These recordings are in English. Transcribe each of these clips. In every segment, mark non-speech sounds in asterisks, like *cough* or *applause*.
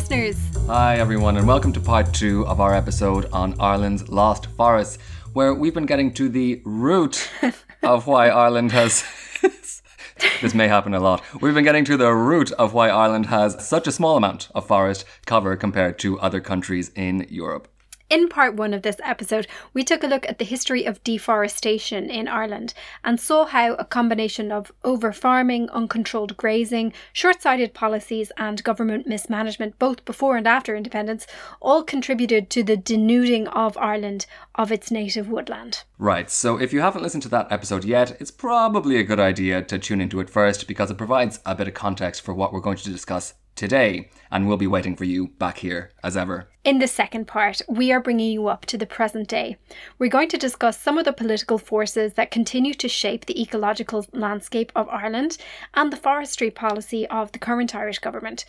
Listeners. Hi, everyone, and welcome to part two of our episode on Ireland's Lost Forests, where we've been getting to the root *laughs* of why Ireland has. *laughs* this may happen a lot. We've been getting to the root of why Ireland has such a small amount of forest cover compared to other countries in Europe. In part one of this episode, we took a look at the history of deforestation in Ireland and saw how a combination of over farming, uncontrolled grazing, short sighted policies, and government mismanagement, both before and after independence, all contributed to the denuding of Ireland of its native woodland. Right, so if you haven't listened to that episode yet, it's probably a good idea to tune into it first because it provides a bit of context for what we're going to discuss today, and we'll be waiting for you back here as ever. In the second part, we are bringing you up to the present day. We're going to discuss some of the political forces that continue to shape the ecological landscape of Ireland and the forestry policy of the current Irish government.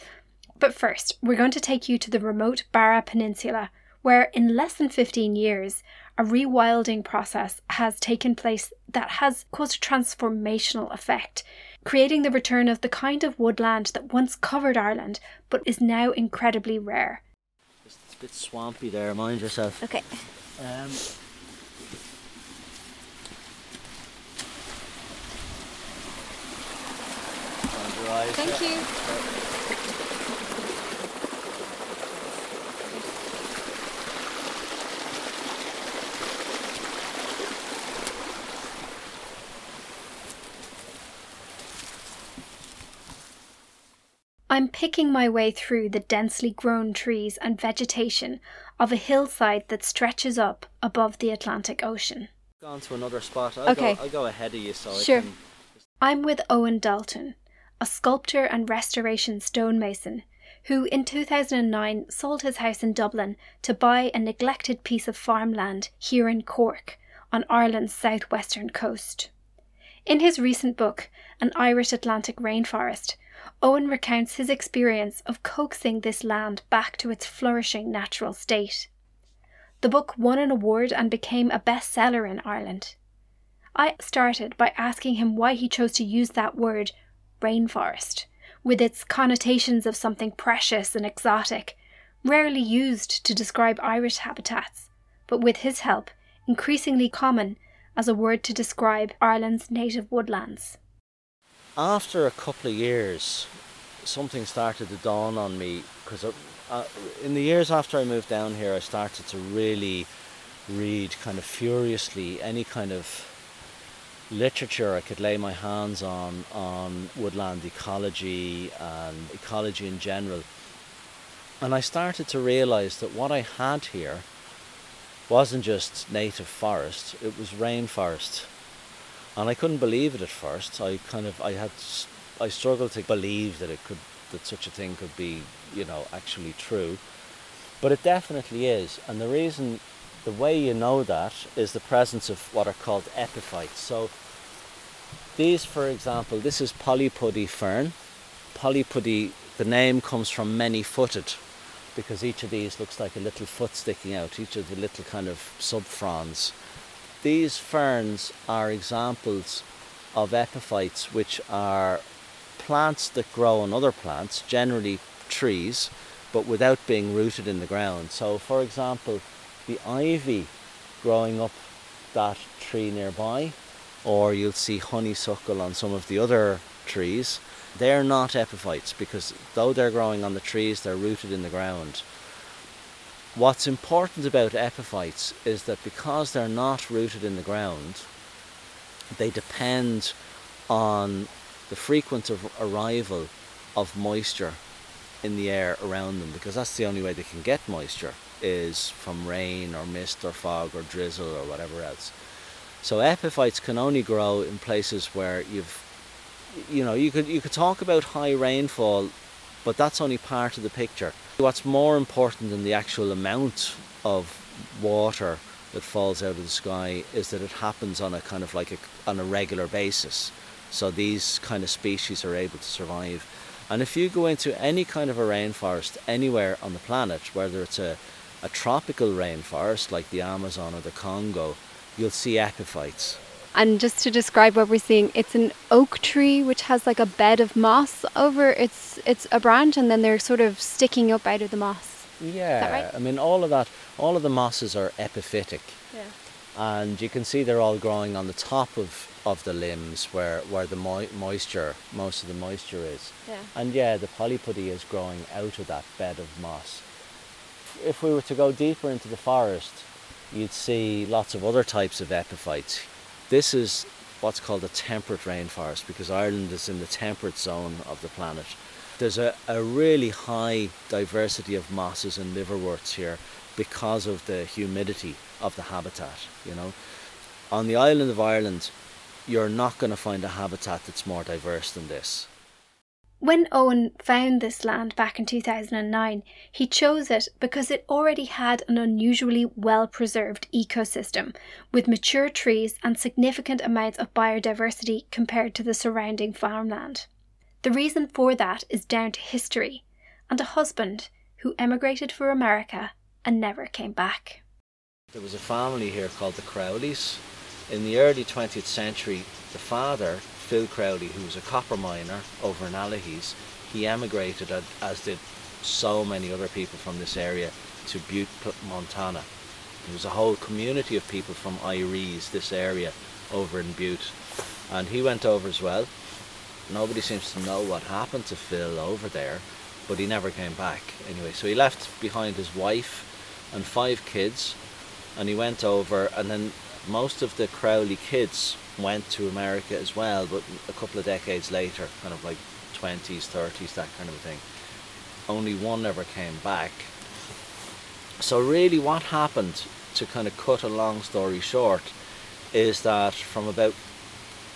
But first, we're going to take you to the remote Beara Peninsula, where in less than 15 years, a rewilding process has taken place that has caused a transformational effect, creating the return of the kind of woodland that once covered Ireland but is now incredibly rare. It's a bit swampy there, mind yourself. Okay. Um, Thank you. I'm picking my way through the densely grown trees and vegetation of a hillside that stretches up above the Atlantic Ocean. Gone to another spot. I'll, Okay. go, I'll go ahead of you so Sure. I can. I'm with Eoghan Daltun, a sculptor and restoration stonemason who in 2009 sold his house in Dublin to buy a neglected piece of farmland here in Cork on Ireland's southwestern coast. In his recent book, An Irish Atlantic Rainforest, Eoghan recounts his experience of coaxing this land back to its flourishing natural state. The book won an award and became a bestseller in Ireland. I started by asking him why he chose to use that word, rainforest, with its connotations of something precious and exotic, rarely used to describe Irish habitats, but with his help, increasingly common as a word to describe Ireland's native woodlands. After a couple of years, something started to dawn on me because uh, in the years after I moved down here, I started to really read kind of furiously any kind of literature I could lay my hands on on woodland ecology and ecology in general. And I started to realize that what I had here wasn't just native forest, it was rainforest. And I couldn't believe it at first. I kind of I had I struggled to believe that it could that such a thing could be, you know, actually true. But it definitely is. And the reason the way you know that is the presence of what are called epiphytes. So these, for example, this is polypody fern. Polypody, the name comes from many footed because each of these looks like a little foot sticking out, each of the little kind of subfronds. These ferns are examples of epiphytes, which are plants that grow on other plants, generally trees, but without being rooted in the ground. So, for example, the ivy growing up that tree nearby, or you'll see honeysuckle on some of the other trees, they're not epiphytes because though they're growing on the trees, they're rooted in the ground. What's important about epiphytes is that because they're not rooted in the ground, they depend on the frequent of arrival of moisture in the air around them because that's the only way they can get moisture is from rain or mist or fog or drizzle or whatever else. So epiphytes can only grow in places where you've you know, you could you could talk about high rainfall, but that's only part of the picture. What's more important than the actual amount of water that falls out of the sky is that it happens on a kind of like a, on a regular basis. So these kind of species are able to survive. And if you go into any kind of a rainforest anywhere on the planet, whether it's a, a tropical rainforest like the Amazon or the Congo, you'll see epiphytes. And just to describe what we're seeing, it's an oak tree which has like a bed of moss over its it's a branch and then they're sort of sticking up out of the moss. Yeah, right? I mean all of that, all of the mosses are epiphytic, Yeah. and you can see they're all growing on the top of, of the limbs where where the moi- moisture, most of the moisture is. Yeah. And yeah, the polypody is growing out of that bed of moss. If we were to go deeper into the forest, you'd see lots of other types of epiphytes. This is what's called a temperate rainforest because Ireland is in the temperate zone of the planet. There's a, a really high diversity of mosses and liverworts here because of the humidity of the habitat, you know. On the island of Ireland, you're not going to find a habitat that's more diverse than this. When Eoghan found this land back in 2009, he chose it because it already had an unusually well preserved ecosystem, with mature trees and significant amounts of biodiversity compared to the surrounding farmland. The reason for that is down to history and a husband who emigrated for America and never came back. There was a family here called the Crowleys. In the early 20th century, the father, Phil Crowley, who was a copper miner over in Allihies, he emigrated, as- did so many other people from this area, to Butte, Montana. There was a whole community of people from Iries, this area, over in Butte. And he went over as well. Nobody seems to know what happened to Phil over there, but he never came back. Anyway, so he left behind his wife and five kids, and he went over, and then most of the Crowley kids went to America as well, but a couple of decades later, kind of like 20s, 30s, that kind of a thing. Only one ever came back. So, really, what happened, to kind of cut a long story short, is that from about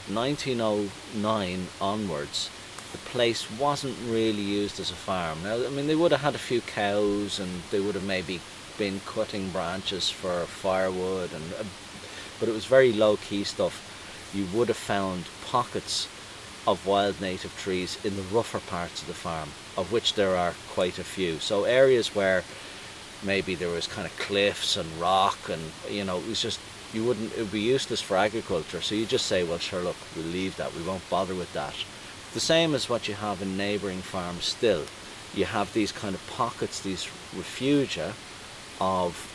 1909 onwards, the place wasn't really used as a farm. Now, I mean, they would have had a few cows and they would have maybe been cutting branches for firewood, and uh, but it was very low key stuff. You would have found pockets of wild native trees in the rougher parts of the farm, of which there are quite a few. So areas where maybe there was kind of cliffs and rock, and you know, it was just you wouldn't. It would be useless for agriculture. So you just say, well, sure, look, we'll leave that. We won't bother with that. The same as what you have in neighbouring farms. Still, you have these kind of pockets, these refugia of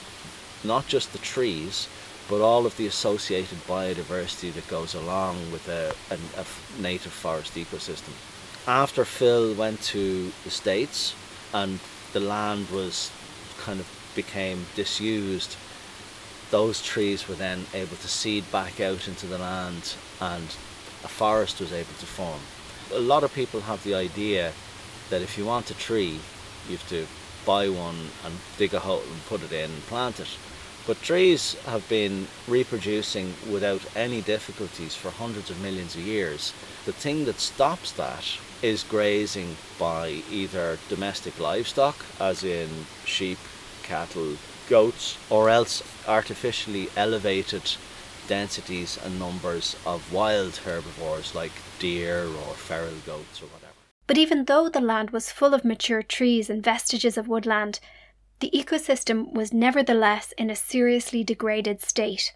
not just the trees, but all of the associated biodiversity that goes along with a native forest ecosystem. After Phil went to the States and the land was kind of became disused, those trees were then able to seed back out into the land and a forest was able to form. A lot of people have the idea that if you want a tree, you have to buy one and dig a hole and put it in and plant it. But trees have been reproducing without any difficulties for hundreds of millions of years. The thing that stops that is grazing by either domestic livestock, as in sheep, cattle, goats, or else artificially elevated densities and numbers of wild herbivores like deer or feral goats or whatever. But even though the land was full of mature trees and vestiges of woodland, the ecosystem was nevertheless in a seriously degraded state.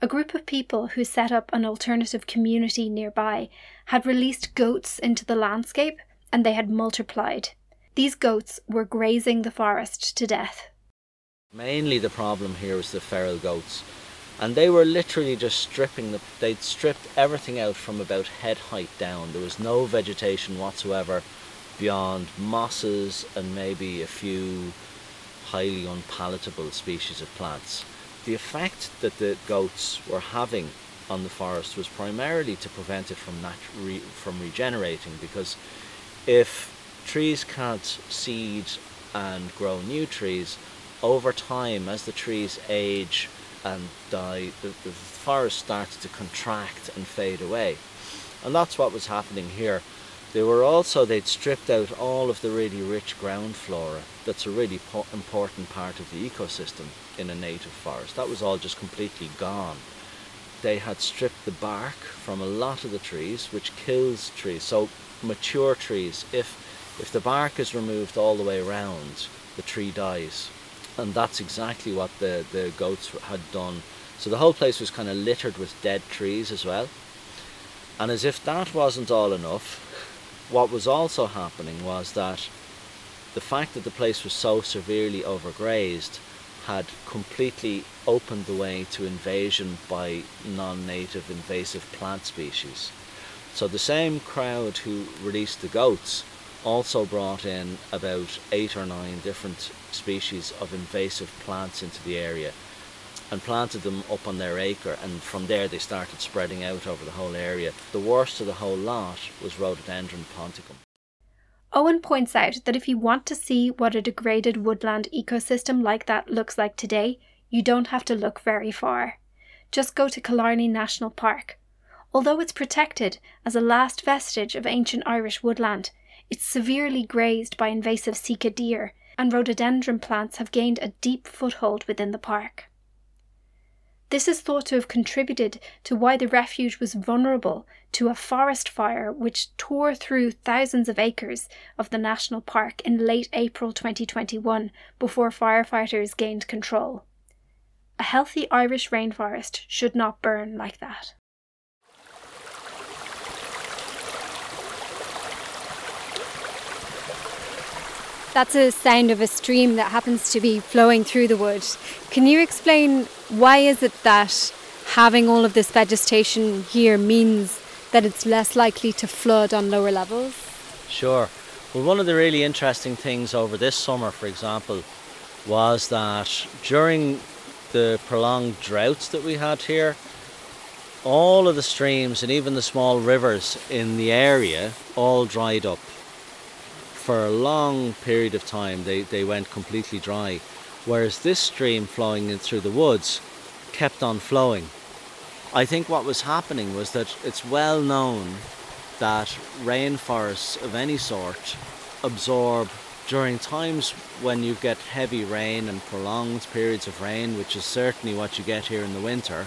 A group of people who set up an alternative community nearby had released goats into the landscape and they had multiplied. These goats were grazing the forest to death. Mainly the problem here was the feral goats. And they were literally just stripping the they'd stripped everything out from about head height down. There was no vegetation whatsoever beyond mosses and maybe a few highly unpalatable species of plants. The effect that the goats were having on the forest was primarily to prevent it from nat- re- from regenerating because if trees can't seed and grow new trees over time as the trees age and die the, the forest starts to contract and fade away And that's what was happening here. They were also, they'd stripped out all of the really rich ground flora that's a really po- important part of the ecosystem in a native forest. That was all just completely gone. They had stripped the bark from a lot of the trees, which kills trees. So mature trees, if if the bark is removed all the way around, the tree dies. And that's exactly what the, the goats had done. So the whole place was kind of littered with dead trees as well. And as if that wasn't all enough, what was also happening was that the fact that the place was so severely overgrazed had completely opened the way to invasion by non-native invasive plant species. So the same crowd who released the goats also brought in about eight or nine different species of invasive plants into the area and planted them up on their acre and from there they started spreading out over the whole area. The worst of the whole lot was Rhododendron ponticum. Eoghan points out that if you want to see what a degraded woodland ecosystem like that looks like today, you don't have to look very far. Just go to Killarney National Park. Although it's protected as a last vestige of ancient Irish woodland, it's severely grazed by invasive sika deer, and rhododendron plants have gained a deep foothold within the park. This is thought to have contributed to why the refuge was vulnerable to a forest fire which tore through thousands of acres of the national park in late April 2021 before firefighters gained control. A healthy Irish rainforest should not burn like that. That's a sound of a stream that happens to be flowing through the wood. Can you explain why is it that having all of this vegetation here means that it's less likely to flood on lower levels? Sure. Well, one of the really interesting things over this summer, for example, was that during the prolonged droughts that we had here, all of the streams and even the small rivers in the area all dried up for a long period of time they, they went completely dry. Whereas this stream flowing in through the woods kept on flowing. I think what was happening was that it's well known that rainforests of any sort absorb during times when you get heavy rain and prolonged periods of rain, which is certainly what you get here in the winter,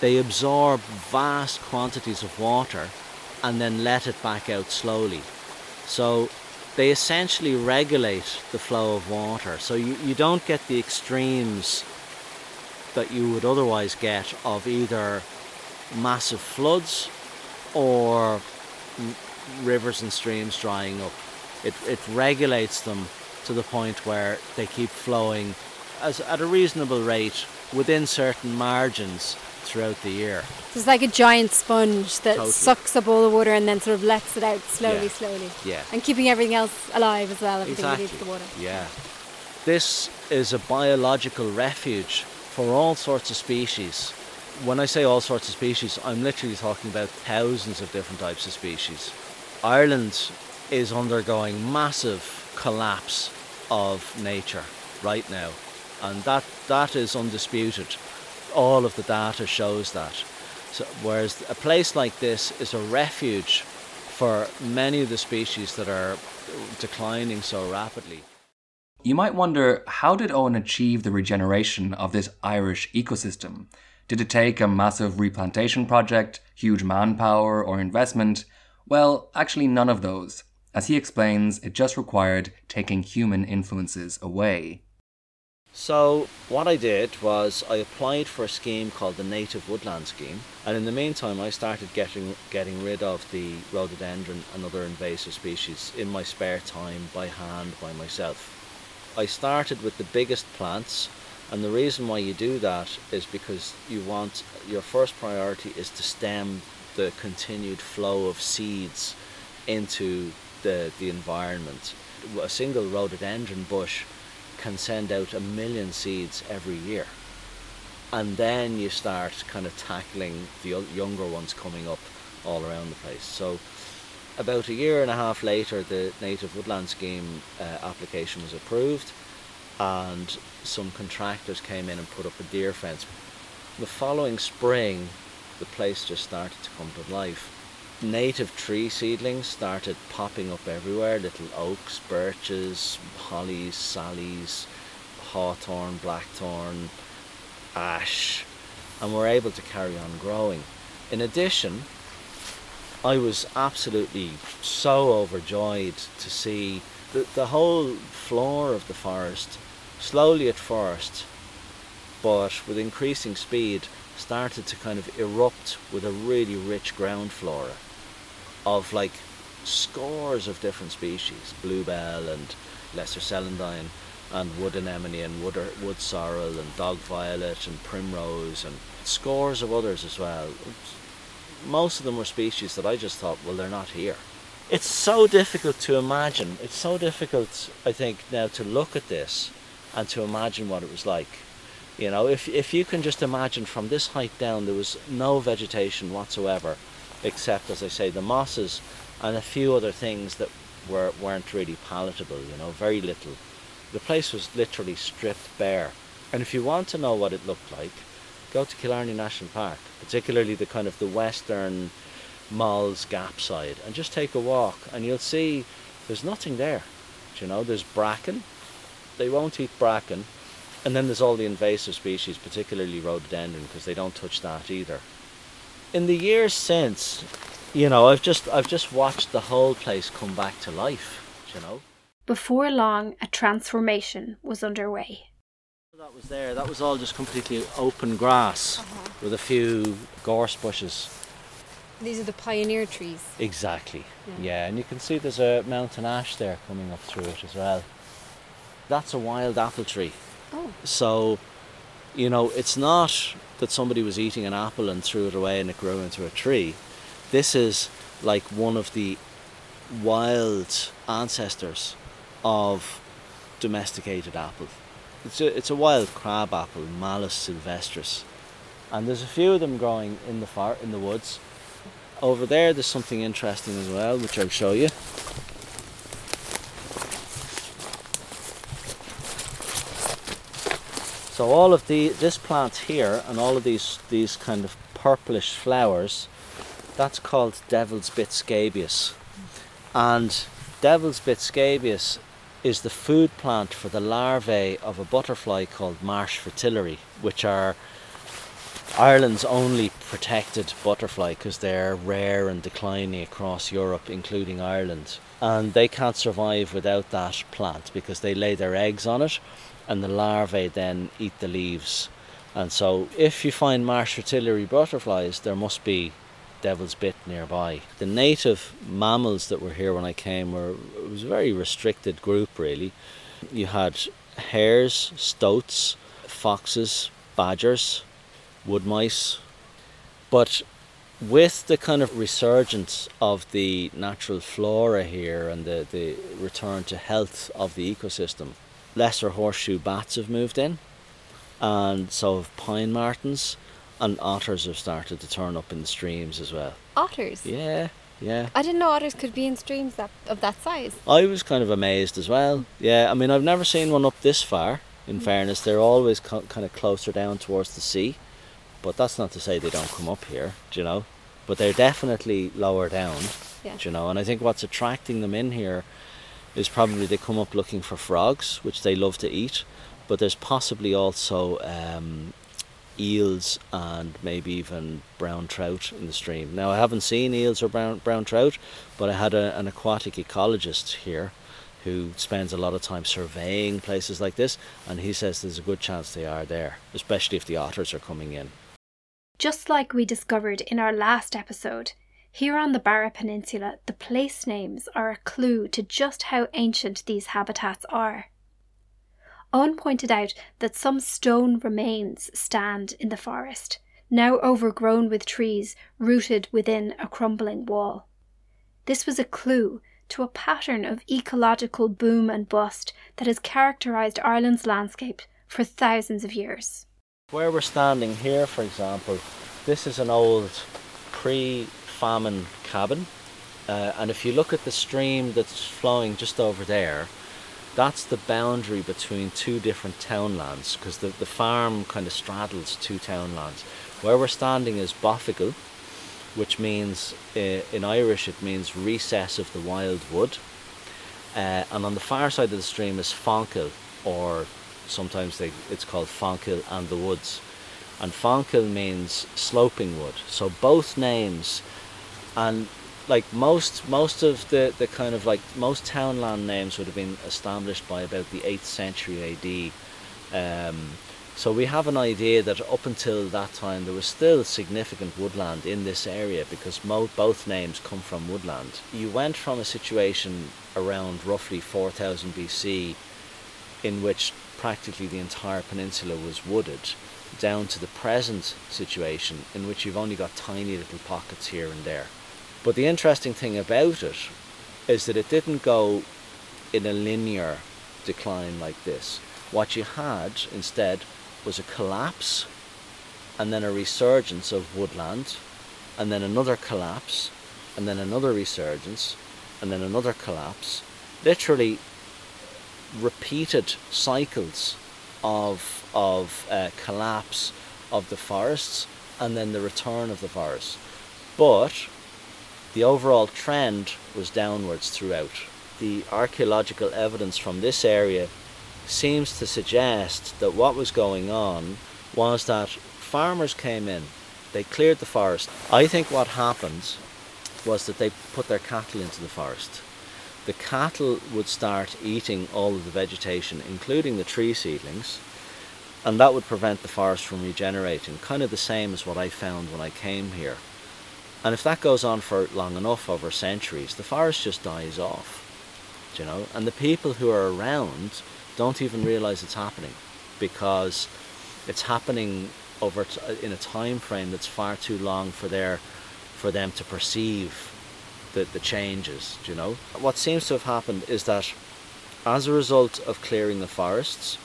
they absorb vast quantities of water and then let it back out slowly. So they essentially regulate the flow of water. So you, you don't get the extremes that you would otherwise get of either massive floods or rivers and streams drying up. It, it regulates them to the point where they keep flowing as, at a reasonable rate within certain margins throughout the year. So it's like a giant sponge that Totally. sucks up all the water and then sort of lets it out slowly, Yeah. slowly. Yeah. And keeping everything else alive as well, everything Exactly. needs the water. Yeah. This is a biological refuge for all sorts of species. When I say all sorts of species, I'm literally talking about thousands of different types of species. Ireland is undergoing massive collapse of nature right now, and that, that is undisputed. All of the data shows that. So, whereas a place like this is a refuge for many of the species that are declining so rapidly. You might wonder how did Eoghan achieve the regeneration of this Irish ecosystem? Did it take a massive replantation project, huge manpower, or investment? Well, actually, none of those. As he explains, it just required taking human influences away. So what I did was I applied for a scheme called the Native Woodland Scheme, and in the meantime I started getting getting rid of the rhododendron and other invasive species in my spare time by hand by myself. I started with the biggest plants, and the reason why you do that is because you want your first priority is to stem the continued flow of seeds into the the environment. A single rhododendron bush can send out a million seeds every year. And then you start kind of tackling the younger ones coming up all around the place. So, about a year and a half later, the Native Woodland Scheme uh, application was approved, and some contractors came in and put up a deer fence. The following spring, the place just started to come to life. Native tree seedlings started popping up everywhere. Little oaks, birches, hollies, sallies, hawthorn, blackthorn, ash, and were able to carry on growing. In addition, I was absolutely so overjoyed to see the, the whole floor of the forest, slowly at first, but with increasing speed, started to kind of erupt with a really rich ground flora of like scores of different species bluebell and lesser celandine and wood anemone and wood, er, wood sorrel and dog violet and primrose and scores of others as well. Most of them were species that I just thought, well, they're not here. It's so difficult to imagine. It's so difficult, I think, now to look at this and to imagine what it was like. You know, if, if you can just imagine from this height down, there was no vegetation whatsoever, except, as I say, the mosses and a few other things that were, weren't really palatable, you know, very little. The place was literally stripped bare. And if you want to know what it looked like, go to Killarney National Park, particularly the kind of the western Moll's Gap side, and just take a walk, and you'll see there's nothing there. You know, there's bracken. They won't eat bracken, and then there's all the invasive species, particularly rhododendron, because they don't touch that either. In the years since, you know, I've just I've just watched the whole place come back to life. You know. Before long, a transformation was underway. That was there. That was all just completely open grass Uh-huh. with a few gorse bushes. These are the pioneer trees. Exactly. Yeah. Yeah. and you can see there's a mountain ash there coming up through it as well. That's a wild apple tree. Oh. So, you know, it's not that somebody was eating an apple and threw it away and it grew into a tree. This is like one of the wild ancestors of domesticated apples. It's a, it's a wild crab apple, Malus sylvestris. And there's a few of them growing in the far in the woods. Over there there's something interesting as well, which I'll show you. So all of the this plant here and all of these these kind of purplish flowers, that's called devil's bit scabious. And devil's bit scabious is the food plant for the larvae of a butterfly called marsh fritillary, which are Ireland's only protected butterfly because they're rare and declining across Europe, including Ireland. And they can't survive without that plant because they lay their eggs on it and the larvae then eat the leaves. And so, if you find marsh fritillary butterflies, there must be devil's bit nearby. The native mammals that were here when I came were it was a very restricted group really. You had hares, stoats, foxes, badgers, wood mice. But with the kind of resurgence of the natural flora here and the, the return to health of the ecosystem, lesser horseshoe bats have moved in, and so have pine martens, and otters have started to turn up in the streams as well. Otters. Yeah, yeah. I didn't know otters could be in streams that of that size. I was kind of amazed as well. Yeah, I mean, I've never seen one up this far. In mm. fairness, they're always co- kind of closer down towards the sea, but that's not to say they don't come up here. Do you know? But they're definitely lower down. Yeah. Do you know? And I think what's attracting them in here is probably they come up looking for frogs, which they love to eat. But there's possibly also um, eels and maybe even brown trout in the stream. Now I haven't seen eels or brown brown trout, but I had a, an aquatic ecologist here who spends a lot of time surveying places like this, and he says there's a good chance they are there, especially if the otters are coming in. Just like we discovered in our last episode, here on the Beara Peninsula, the place names are a clue to just how ancient these habitats are. Eoghan pointed out that some stone remains stand in the forest, now overgrown with trees rooted within a crumbling wall. This was a clue to a pattern of ecological boom and bust that has characterised Ireland's landscape for thousands of years. Where we're standing here, for example, this is an old pre-famine cabin, uh, and if you look at the stream that's flowing just over there, that's the boundary between two different townlands because the, the farm kind of straddles two townlands. Where we're standing is Boffigal, which means uh, in Irish it means recess of the wild wood. Uh, and on the far side of the stream is Fonkil, or sometimes they, it's called Fonkil and the Woods. And Fonkil means sloping wood. So both names, and like most most of the, the kind of like most townland names would have been established by about the 8th century AD. Um, so we have an idea that up until that time there was still significant woodland in this area because mo- both names come from woodland. You went from a situation around roughly 4000 BC in which practically the entire peninsula was wooded down to the present situation in which you've only got tiny little pockets here and there. But the interesting thing about it is that it didn't go in a linear decline like this. What you had instead was a collapse and then a resurgence of woodland and then another collapse and then another resurgence and then another collapse. Literally repeated cycles of, of uh, collapse of the forests and then the return of the forests. But the overall trend was downwards throughout. The archaeological evidence from this area seems to suggest that what was going on was that farmers came in, they cleared the forest. I think what happened was that they put their cattle into the forest. The cattle would start eating all of the vegetation, including the tree seedlings, and that would prevent the forest from regenerating, kind of the same as what I found when I came here. And if that goes on for long enough, over centuries, the forest just dies off, you know. And the people who are around don't even realize it's happening because it's happening over t- in a time frame that's far too long for their for them to perceive the, the changes you know what seems to have happened is that as a result of clearing the forests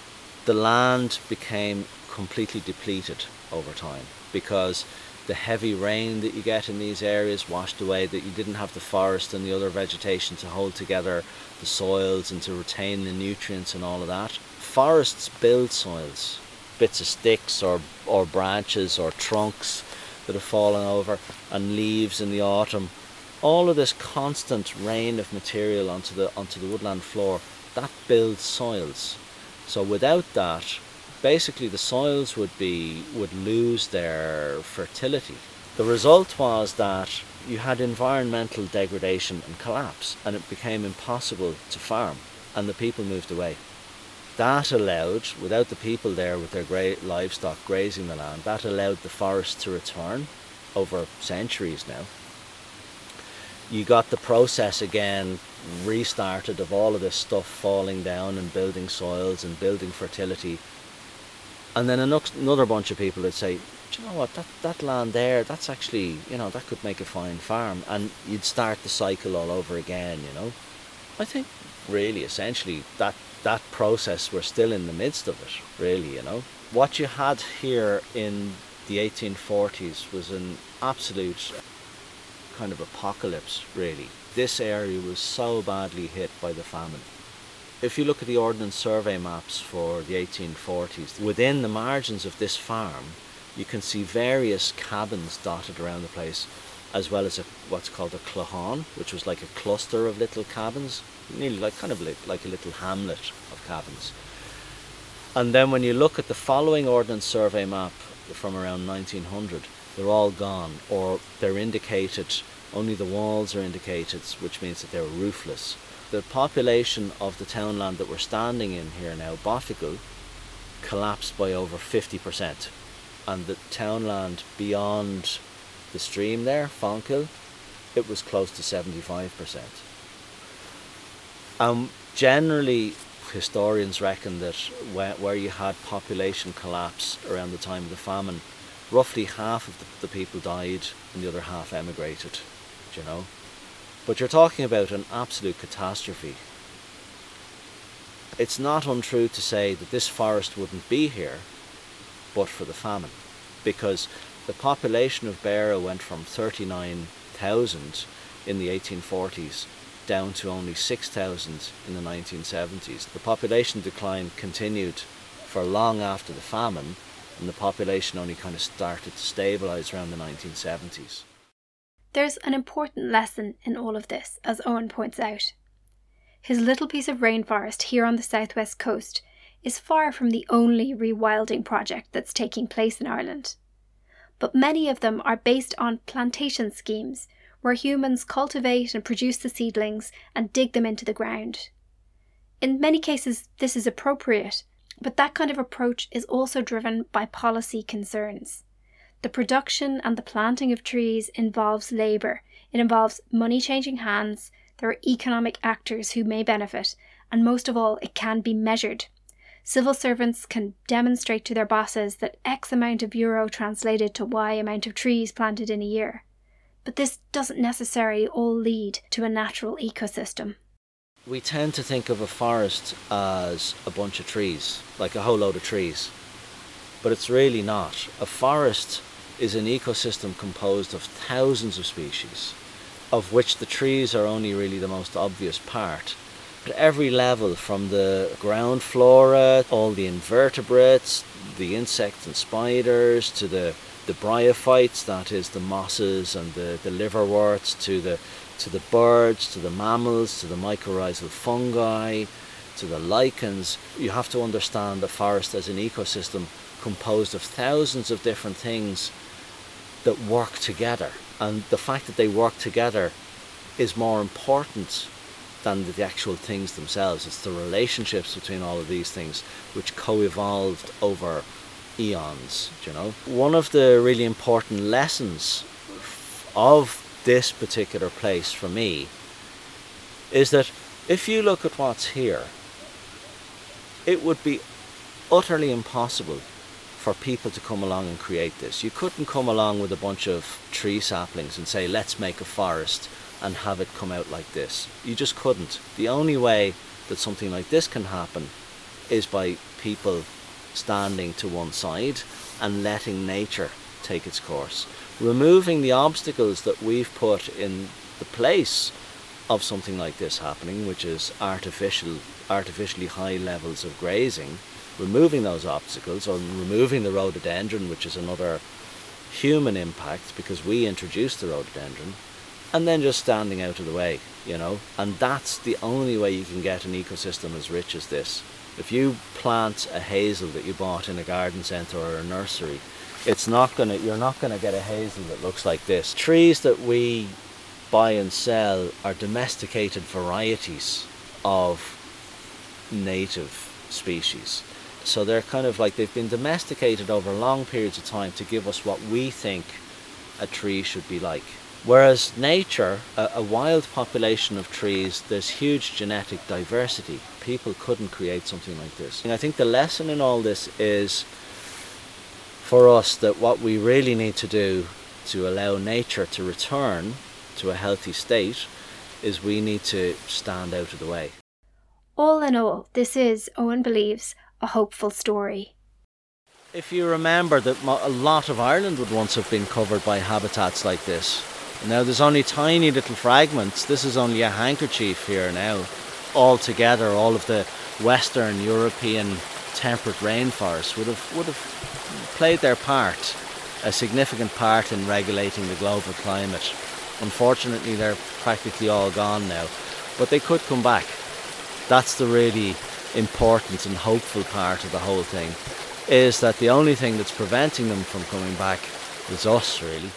the land became completely depleted over time because the heavy rain that you get in these areas washed away that you didn't have the forest and the other vegetation to hold together the soils and to retain the nutrients and all of that. Forests build soils, bits of sticks or, or branches or trunks that have fallen over and leaves in the autumn. All of this constant rain of material onto the onto the woodland floor that builds soils. So without that, basically the soils would be would lose their fertility. The result was that you had environmental degradation and collapse, and it became impossible to farm, and the people moved away. That allowed, without the people there with their great livestock grazing the land, that allowed the forest to return over centuries now. You got the process again restarted of all of this stuff falling down and building soils and building fertility and then another bunch of people would say, Do you know what, that, that land there, that's actually, you know, that could make a fine farm. And you'd start the cycle all over again, you know. I think really essentially that that process we're still in the midst of it, really, you know. What you had here in the 1840s was an absolute kind of apocalypse, really. This area was so badly hit by the famine. If you look at the Ordnance Survey maps for the 1840s, within the margins of this farm, you can see various cabins dotted around the place, as well as a, what's called a clachan, which was like a cluster of little cabins, nearly like kind of like, like a little hamlet of cabins. And then when you look at the following Ordnance Survey map from around 1900, they're all gone, or they're indicated, only the walls are indicated, which means that they're roofless the population of the townland that we're standing in here now, Bothicle, collapsed by over 50%. And the townland beyond the stream there, Fonkil, it was close to 75%. Um, generally, historians reckon that where, where you had population collapse around the time of the famine, roughly half of the, the people died and the other half emigrated, you know. But you're talking about an absolute catastrophe. It's not untrue to say that this forest wouldn't be here but for the famine, because the population of Beara went from 39,000 in the 1840s down to only 6,000 in the 1970s. The population decline continued for long after the famine, and the population only kind of started to stabilise around the 1970s. There's an important lesson in all of this, as Eoghan points out. His little piece of rainforest here on the southwest coast is far from the only rewilding project that's taking place in Ireland. But many of them are based on plantation schemes where humans cultivate and produce the seedlings and dig them into the ground. In many cases, this is appropriate, but that kind of approach is also driven by policy concerns. The production and the planting of trees involves labour, it involves money changing hands, there are economic actors who may benefit, and most of all, it can be measured. Civil servants can demonstrate to their bosses that X amount of euro translated to Y amount of trees planted in a year. But this doesn't necessarily all lead to a natural ecosystem. We tend to think of a forest as a bunch of trees, like a whole load of trees. But it's really not. A forest is an ecosystem composed of thousands of species, of which the trees are only really the most obvious part. At every level, from the ground flora, all the invertebrates, the insects and spiders, to the, the bryophytes, that is the mosses and the, the liverworts, to the, to the birds, to the mammals, to the mycorrhizal fungi, to the lichens, you have to understand the forest as an ecosystem composed of thousands of different things that work together. And the fact that they work together is more important than the actual things themselves. It's the relationships between all of these things which co evolved over eons, you know. One of the really important lessons of this particular place for me is that if you look at what's here, it would be utterly impossible for people to come along and create this. You couldn't come along with a bunch of tree saplings and say, let's make a forest and have it come out like this. You just couldn't. The only way that something like this can happen is by people standing to one side and letting nature take its course. Removing the obstacles that we've put in the place of something like this happening, which is artificial, artificially high levels of grazing, removing those obstacles or removing the rhododendron, which is another human impact because we introduced the rhododendron, and then just standing out of the way, you know. And that's the only way you can get an ecosystem as rich as this. If you plant a hazel that you bought in a garden centre or a nursery, it's not gonna you're not gonna get a hazel that looks like this. Trees that we buy and sell are domesticated varieties of native species. So they're kind of like they've been domesticated over long periods of time to give us what we think a tree should be like. Whereas nature, a, a, wild population of trees, there's huge genetic diversity. People couldn't create something like this. And I think the lesson in all this is for us that what we really need to do to allow nature to return to a healthy state is we need to stand out of the way. All in all, this is, Eoghan believes, a hopeful story. If you remember that a lot of Ireland would once have been covered by habitats like this. Now there's only tiny little fragments. This is only a handkerchief here now. All together, all of the Western European temperate rainforests would have would have played their part, a significant part in regulating the global climate. Unfortunately, they're practically all gone now, but they could come back. That's the really important and hopeful part of the whole thing is that the only thing that's preventing them from coming back is us, really.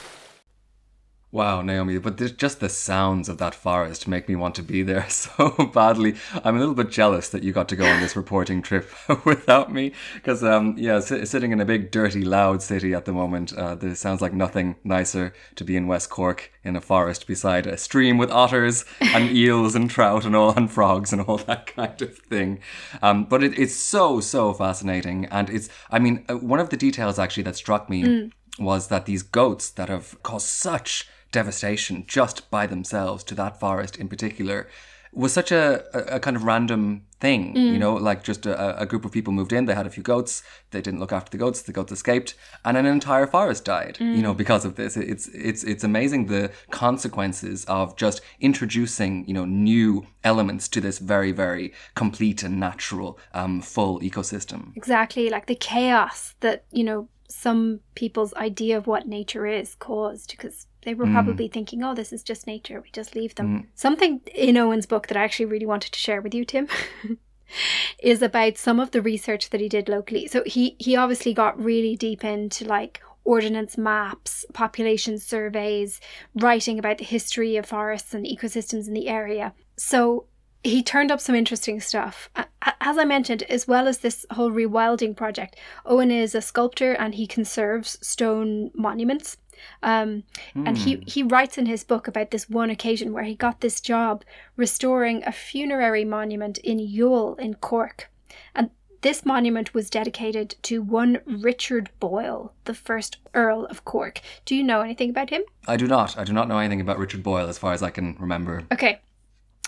Wow, Naomi, but just the sounds of that forest make me want to be there *laughs* so badly. I'm a little bit jealous that you got to go on this reporting trip *laughs* without me, because um, yeah, s- sitting in a big, dirty, loud city at the moment, uh, there sounds like nothing nicer to be in West Cork in a forest beside a stream with otters *laughs* and eels and trout and all and frogs and all that kind of thing. Um, but it, it's so so fascinating, and it's I mean uh, one of the details actually that struck me. Mm. Was that these goats that have caused such devastation just by themselves to that forest in particular was such a, a, a kind of random thing, mm. you know, like just a, a, group of people moved in, they had a few goats, they didn't look after the goats, the goats escaped, and an entire forest died, mm. you know, because of this. It's it's it's amazing the consequences of just introducing, you know, new elements to this very, very complete and natural, um, full ecosystem. Exactly, like the chaos that, you know, some people's idea of what nature is caused because they were mm. probably thinking, oh, this is just nature. We just leave them. Mm. Something in Eoghan's book that I actually really wanted to share with you, Tim, *laughs* is about some of the research that he did locally. So he, he obviously got really deep into like ordinance maps, population surveys, writing about the history of forests and ecosystems in the area. So he turned up some interesting stuff. As I mentioned, as well as this whole rewilding project, Eoghan is a sculptor and he conserves stone monuments. Um, And he, he writes in his book about this one occasion where he got this job restoring a funerary monument in Youghal in Cork. And this monument was dedicated to one Richard Boyle, the first Earl of Cork. Do you know anything about him? I do not. I do not know anything about Richard Boyle as far as I can remember. Okay.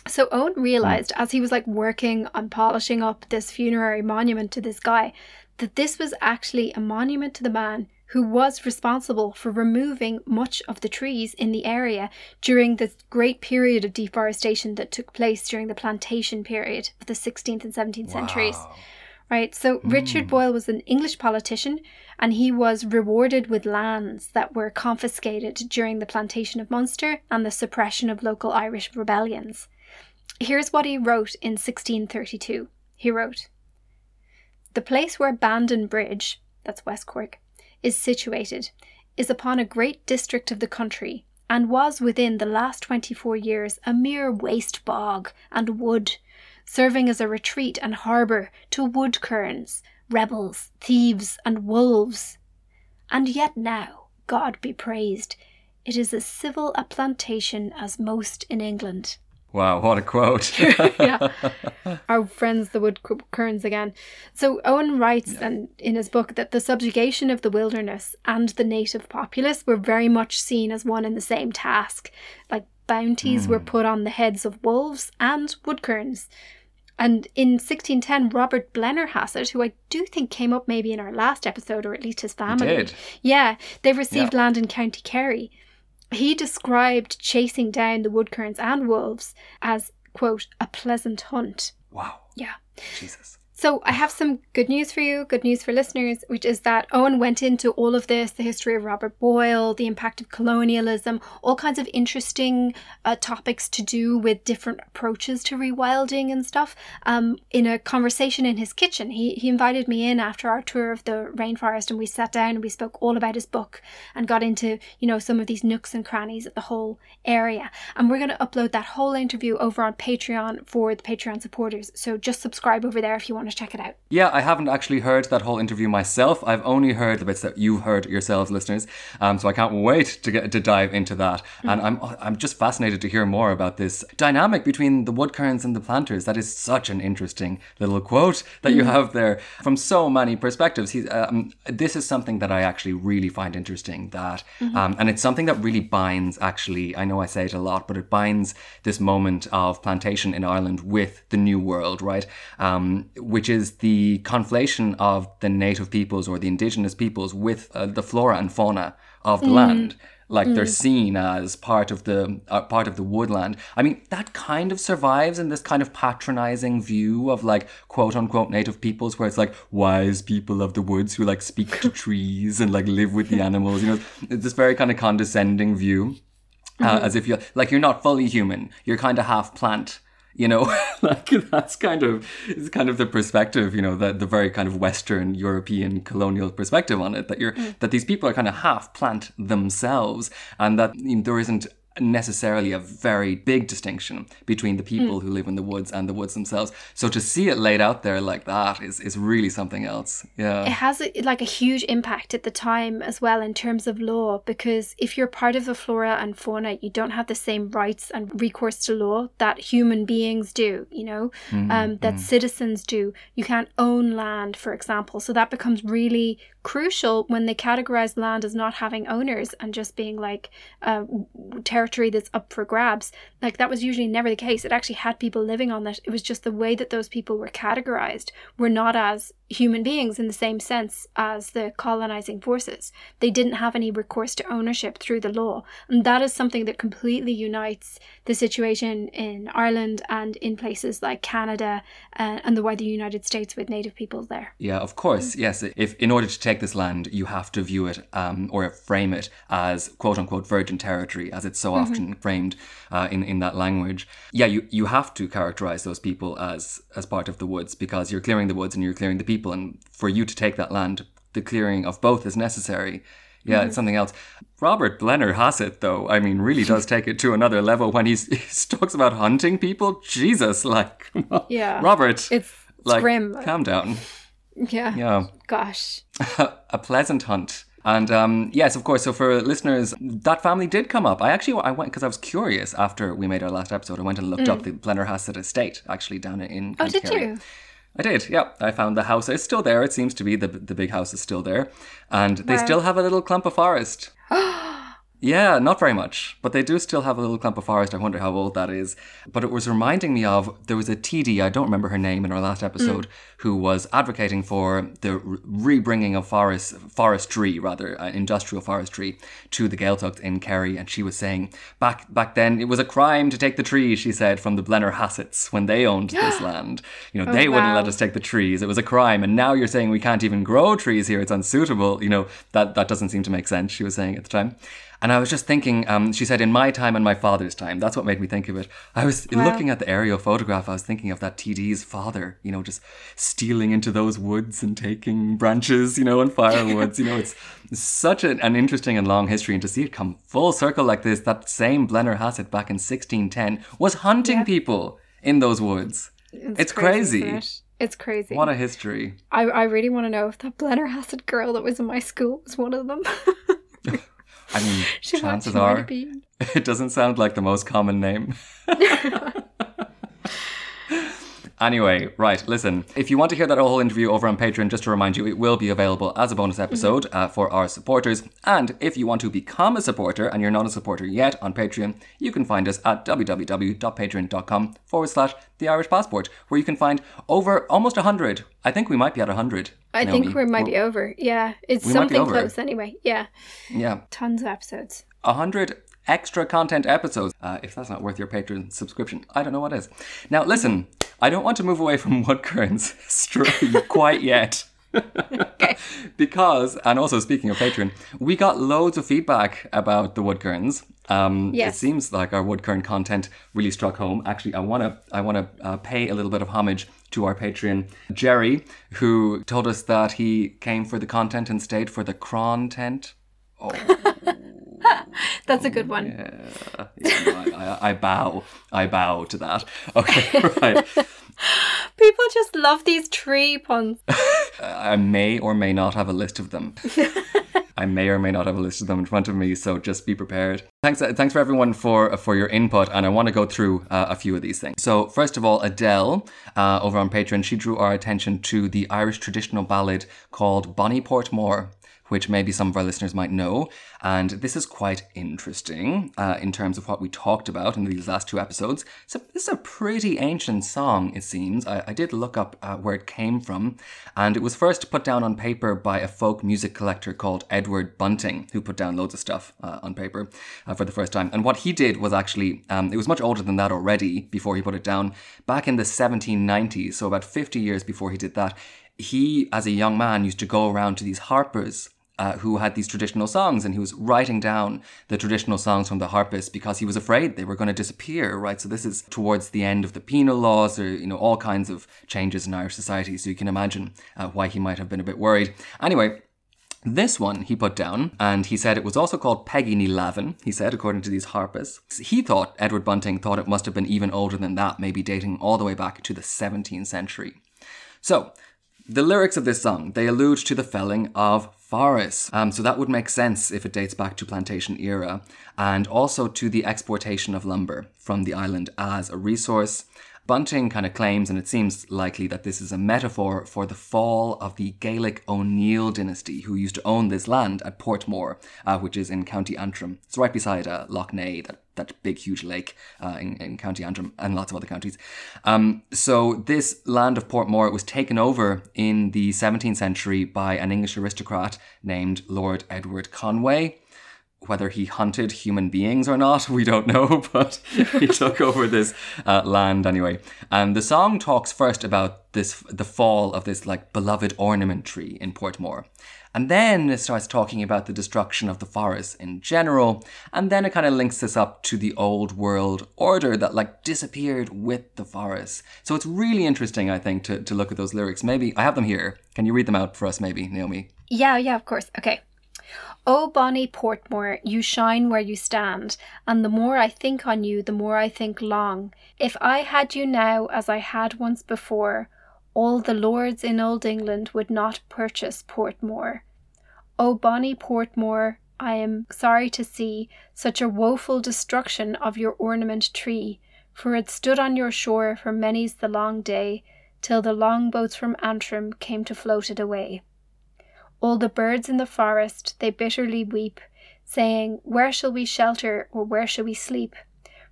So Eoghan hmm. realized as he was like working on polishing up this funerary monument to this guy that this was actually a monument to the man who was responsible for removing much of the trees in the area during the great period of deforestation that took place during the plantation period of the 16th and 17th centuries. Right. So hmm. Richard Boyle was an English politician and he was rewarded with lands that were confiscated during the plantation of Munster and the suppression of local Irish rebellions. Here's what he wrote in 1632. He wrote The place where Bandon Bridge, that's West Cork, is situated, is upon a great district of the country, and was within the last twenty four years a mere waste bog and wood, serving as a retreat and harbour to wood kerns, rebels, thieves, and wolves. And yet now, God be praised, it is as civil a plantation as most in England. Wow, what a quote. *laughs* yeah. *laughs* Our friends, the wood kerns again. So Eoghan writes and in his book that the subjugation of the wilderness and the native populace were very much seen as one and the same task. Like bounties were hmm. put on the heads of wolves and wood kerns. And in 1610, Robert Blennerhassett, who I do think came up maybe in our last episode, or at least his family. did. Yeah, they received Yeah. land in County Kerry. He described chasing down the woodkerns and wolves as, quote, a pleasant hunt. wow. Yeah. Jesus. So I have some good news for you, good news for listeners, which is that Eoghan went into all of this, the history of Robert Boyle, the impact of colonialism, all kinds of interesting uh, topics to do with different approaches to rewilding and stuff. Um, in a conversation in his kitchen, he, he invited me in after our tour of the rainforest and we sat down and we spoke all about his book and got into, you know, some of these nooks and crannies of the whole area. And we're going to upload that whole interview over on Patreon for the Patreon supporters. So just subscribe over there if you want to check it out. Yeah, I haven't actually heard that whole interview myself. I've only heard the bits that you've heard yourselves, listeners. Um, so I can't wait to get to dive into that. And I'm I'm just fascinated to hear more about this dynamic between the woodkerns and the planters. That is such an interesting little quote that you have there from so many perspectives. He's, um, this is something that I actually really find interesting. That um, and it's something that really binds. Actually, I know I say it a lot, but it binds this moment of plantation in Ireland with the New World, right? Um, which is the conflation of the native peoples or the indigenous peoples with uh, the flora and fauna of the land. Like they're seen as part of the uh, part of the woodland. I mean, that kind of survives in this kind of patronizing view of like quote unquote native peoples, where it's like wise people of the woods who like speak to *laughs* trees and like live with the animals. You know, it's this very kind of condescending view, uh, as if you're like you're not fully human. You're kind of half plant you know *laughs* like that's kind of it's kind of the perspective you know that the very kind of western european colonial perspective on it that you're mm. that these people are kind of half plant themselves and that you know, there isn't necessarily a very big distinction between the people hmm. who live in the woods and the woods themselves. So to see it laid out there like that is is really something else. Yeah. it has a, like a huge impact at the time as well in terms of law because if you're part of the flora and fauna you don't have the same rights and recourse to law that human beings do you know? Mm-hmm. Um, that mm-hmm. citizens do. You can't own land for example. So that becomes really crucial when they categorize land as not having owners and just being like uh, territory that's up for grabs like that was usually never the case it actually had people living on it it was just the way that those people were categorized were not as human beings in the same sense as the colonizing forces. They didn't have any recourse to ownership through the law. And that is something that completely unites the situation in Ireland and in places like Canada uh, and the wider United States with Native peoples there. Yeah, of course. Yes, if in order to take take this land, you have to view it um, or frame it as quote unquote virgin territory, as it's so Mm-hmm. often framed uh, in in that language. Yeah, you you have to characterize those people as as part of the woods because you're clearing the woods and you're clearing the people, and for you to take that land, the clearing of both is necessary. Yeah, Mm-hmm. it's something else. Robert Blennerhassett, though, I mean, really *laughs* does take it to another level when he's, *laughs* he talks about hunting people. Jesus, like. Yeah. Robert, It's, it's like, grim. calm down. Yeah. Yeah, Gosh. *laughs* a pleasant hunt. And um, yes, of course. So for listeners, that family did come up. I actually I went because I was curious after we made our last episode. I went and looked up the Blennerhassett estate, actually down in. Mm. Oh, did Kerry. you? I did, yeah. I found the house. It's still there. It seems to be the the big house is still there, and they Wow. still have a little clump of forest. *gasps* *gasps* yeah, not very much, but they do still have a little clump of forest. I wonder how old that is. But it was reminding me of there was a TD. I don't remember her name in our last episode, who was advocating for the re- rebringing of forest forestry, rather uh, industrial forestry, to the Gaeltacht in Kerry, and she was saying back back then it was a crime to take the trees. She said from the Blennerhassetts when they owned *gasps* this land. You know they wouldn't let us take the trees. It was a crime, and now you're saying we can't even grow trees here. It's unsuitable. You know that that doesn't seem to make sense. She was saying at the time. And I was just thinking, um, she said, in my time and my father's time. That's what made me think of it. I was looking at the aerial photograph, I was thinking of that TD's father, you know, just stealing into those woods and taking branches, you know, and firewoods. you know, it's such an, an interesting and long history. And to see it come full circle like this, that same Blennerhassett back in 1610 was hunting people in those woods. It's, crazy. isn't? It's crazy. What a history. I, I really want to know if that Blennerhassett girl that was in my school was one of them. *laughs* I mean, *laughs* she chances are *laughs* it doesn't sound like the most common name. *laughs* Anyway, right, listen. If you want to hear that whole interview over on Patreon, just to remind you, it will be available as a bonus episode uh, for our supporters. And if you want to become a supporter and you're not a supporter yet on Patreon, you can find us at www.patreon.com forward slash the Irish Passport, where you can find over almost 100. I think we might be at 100. I Naomi. think we might be over. Yeah. It's We might be something close anyway. Yeah. Yeah. Tons of episodes. 100 extra content episodes. Uh, if that's not worth your Patreon subscription, I don't know what is. Now, listen, I don't want to move away from *laughs* Woodkerns str- quite yet. *laughs* because, and also speaking of Patreon, we got loads of feedback about the Woodkerns. Um, Yes. It seems like our Woodkern content really struck home. Actually, I want to I want to uh, pay a little bit of homage to our Patreon, Jerry, who told us that he came for the content and stayed for the cron tent. *laughs* *laughs* That's a good one. Yeah, I, I, I bow. I bow to that. Okay, right. *laughs* People just love these tree puns. *laughs* I may or may not have a list of them. I may or may not have a list of them in front of me, so just be prepared. Thanks, uh, thanks for everyone for for your input, and I want to go through uh, a few of these things. So, first of all, Adele uh, over on Patreon, she drew our attention to the Irish traditional ballad called Bonnie Portmore. Which maybe some of our listeners might know. And this is quite interesting uh, in terms of what we talked about in these last two episodes. So, this is a pretty ancient song, it seems. I, I did look up uh, where it came from, and it was first put down on paper by a folk music collector called Edward Bunting, who put down loads of stuff uh, on paper uh, for the first time. And what he did was actually, um, it was much older than that already before he put it down. Back in the 1790s, so about 50 years before he did that, he, as a young man, used to go around to these harpers uh, who had these traditional songs, and he was writing down the traditional songs from the harpists because he was afraid they were going to disappear. Right, so this is towards the end of the penal laws, or you know, all kinds of changes in Irish society. So you can imagine uh, why he might have been a bit worried. Anyway. This one he put down, and he said it was also called Peggy Ní Lavin, he said, according to these harpists. He thought, Edward Bunting thought it must have been even older than that, maybe dating all the way back to the 17th century. So, the lyrics of this song, they allude to the felling of Um, so that would make sense if it dates back to plantation era, and also to the exportation of lumber from the island as a resource. Bunting kind of claims, and it seems likely that this is a metaphor for the fall of the Gaelic O'Neill dynasty, who used to own this land at Portmore, uh, which is in County Antrim. It's right beside uh, Lough Neagh, that, that big, huge lake uh, in, in County Antrim, and lots of other counties. Um, so this land of Portmore was taken over in the 17th century by an English aristocrat named Lord Edward Conway whether he hunted human beings or not, *laughs* we don't know, *laughs* but he took over this uh, land anyway. And the song talks first about this the fall of this like beloved ornament tree in Portmore. And then it starts talking about the destruction of the forests in general. And then it kind of links this up to the old world order that like disappeared with the forests. So it's really interesting, I think, to, to look at those lyrics. Maybe I have them here. Can you read them out for us, maybe, Naomi? Yeah, yeah, of course. Okay. Oh, o bonny Portmore, you shine where you stand, and the more I think on you, the more I think long. If I had you now as I had once before, all the lords in old England would not purchase Portmore. Oh, o bonny Portmore, I am sorry to see such a woeful destruction of your ornament tree, for it stood on your shore for many's the long day, till the longboats from Antrim came to float it away. All the birds in the forest they bitterly weep, saying, Where shall we shelter, or where shall we sleep?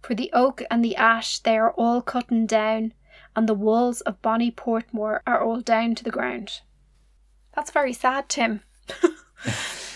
For the oak and the ash they are all cutten down, and the walls of bonny Portmore are all down to the ground. That's very sad, Tim. *laughs*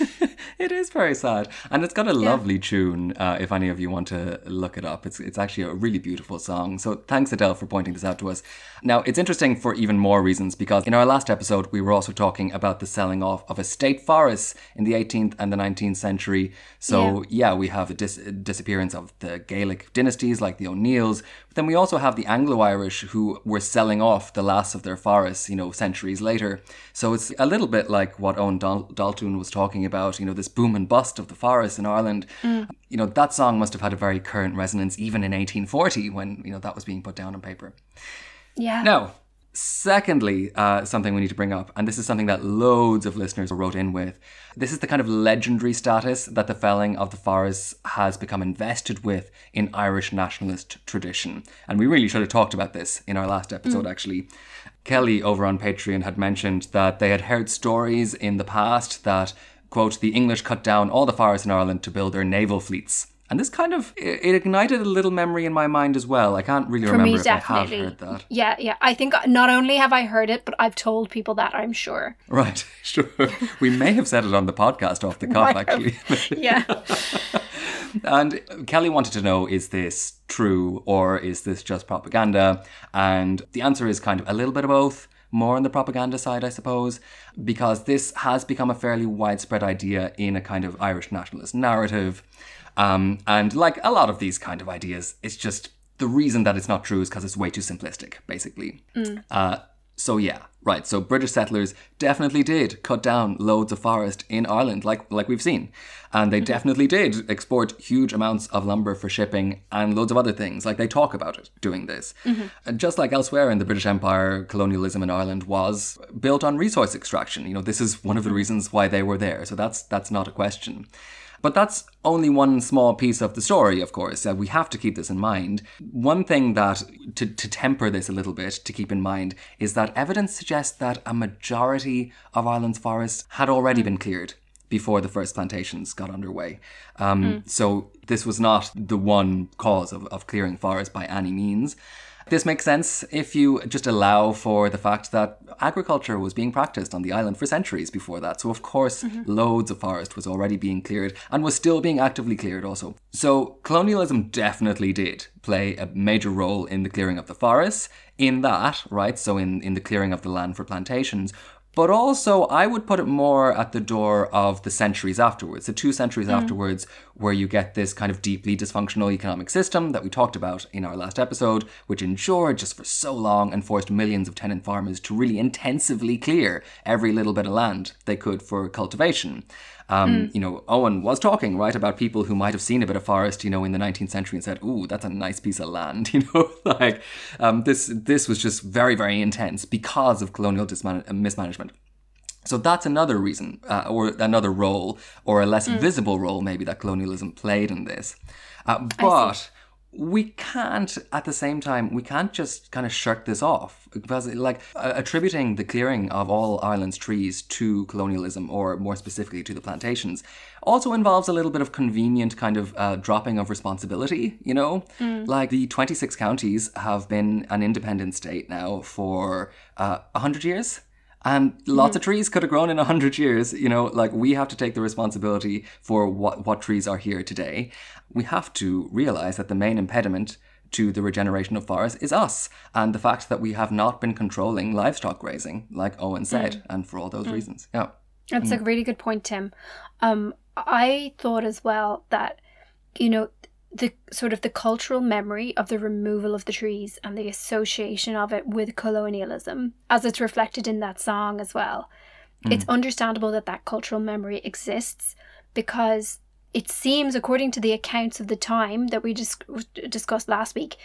*laughs* it is very sad, and it's got a Yeah. lovely tune. Uh, if any of you want to look it up, it's it's actually a really beautiful song. So thanks Adele for pointing this out to us. Now it's interesting for even more reasons because in our last episode we were also talking about the selling off of estate forests in the 18th and the 19th century. So yeah, we have the dis- disappearance of the Gaelic dynasties like the O'Neills. But then we also have the Anglo-Irish who were selling off the last of their forests, you know, centuries later. So it's a little bit like what Eoghan Dal- Daltun was talking about, you know, this boom and bust of the forests in Ireland. You know, that song must have had a very current resonance even in 1840 when, you know, that was being put down on paper. Yeah. Now, secondly, uh, something we need to bring up, and this is something that loads of listeners wrote in with. This is the kind of legendary status that the felling of the forests has become invested with in Irish nationalist tradition. And we really should have talked about this in our last episode, actually. Kelly over on Patreon had mentioned that they had heard stories in the past that, quote, the English cut down all the forests in Ireland to build their naval fleets. And this kind of it it ignited a little memory in my mind as well. I can't really For remember me, if I have heard that. Yeah, yeah. I think not only have I heard it, but I've told people that, I'm sure. Right, *laughs* sure. We may have said it on the podcast off the *laughs* cuff, actually. *laughs* Yeah. and Kelly wanted to know is this true or is this just propaganda? And the answer is kind of a little bit of both. More on the propaganda side, I suppose, because this has become a fairly widespread idea in a kind of Irish nationalist narrative. Um, and like a lot of these kind of ideas, it's just the reason that it's not true is because it's way too simplistic, basically. Uh, so yeah, right. So British settlers definitely did cut down loads of forest in Ireland, like like we've seen, and they mm-hmm. definitely did export huge amounts of lumber for shipping and loads of other things. Like they talk about it doing this, mm-hmm. and just like elsewhere in the British Empire, colonialism in Ireland was built on resource extraction. You know, this is one of the reasons why they were there. So that's that's not a question. But that's only one small piece of the story, of course. Uh, we have to keep this in mind. One thing that, to, to temper this a little bit, to keep in mind, is that evidence suggests that a majority of Ireland's forests had already been cleared before the first plantations got underway. Um, So this was not the one cause of, of clearing forests by any means. This makes sense if you just allow for the fact that agriculture was being practiced on the island for centuries before that. So, of course, mm-hmm. loads of forest was already being cleared and was still being actively cleared also. So, colonialism definitely did play a major role in the clearing of the forests, in that, right? So, in, in the clearing of the land for plantations. But also, I would put it more at the door of the centuries afterwards, the two centuries mm. afterwards, where you get this kind of deeply dysfunctional economic system that we talked about in our last episode, which endured just for so long and forced millions of tenant farmers to really intensively clear every little bit of land they could for cultivation. Um, You know, Eoghan was talking, right, about people who might have seen a bit of forest, you know, in the 19th century and said, ooh, that's a nice piece of land, *laughs* you know, *laughs* like um, this, this was just very, very intense because of colonial disman- mismanagement. So that's another reason, uh, or another role, or a less visible role, maybe, that colonialism played in this. Uh, but we can't, at the same time, we can't just kind of shirk this off. Because, like, uh, attributing the clearing of all Ireland's trees to colonialism, or more specifically to the plantations, also involves a little bit of convenient kind of uh, dropping of responsibility, you know? Like, the 26 counties have been an independent state now for uh, 100 years. And lots of mm-hmm. trees could have grown in a hundred years. You know, like we have to take the responsibility for what, what trees are here today. We have to realize that the main impediment to the regeneration of forests is us and the fact that we have not been controlling livestock grazing, like Eoghan mm. said, and for all those mm. reasons. Yeah. That's a mm. really good point, Tim. Um, I thought as well that, you know, the sort of the cultural memory of the removal of the trees and the association of it with colonialism, as it's reflected in that song as well. Hmm. It's understandable that that cultural memory exists because it seems, according to the accounts of the time that we just discussed last week,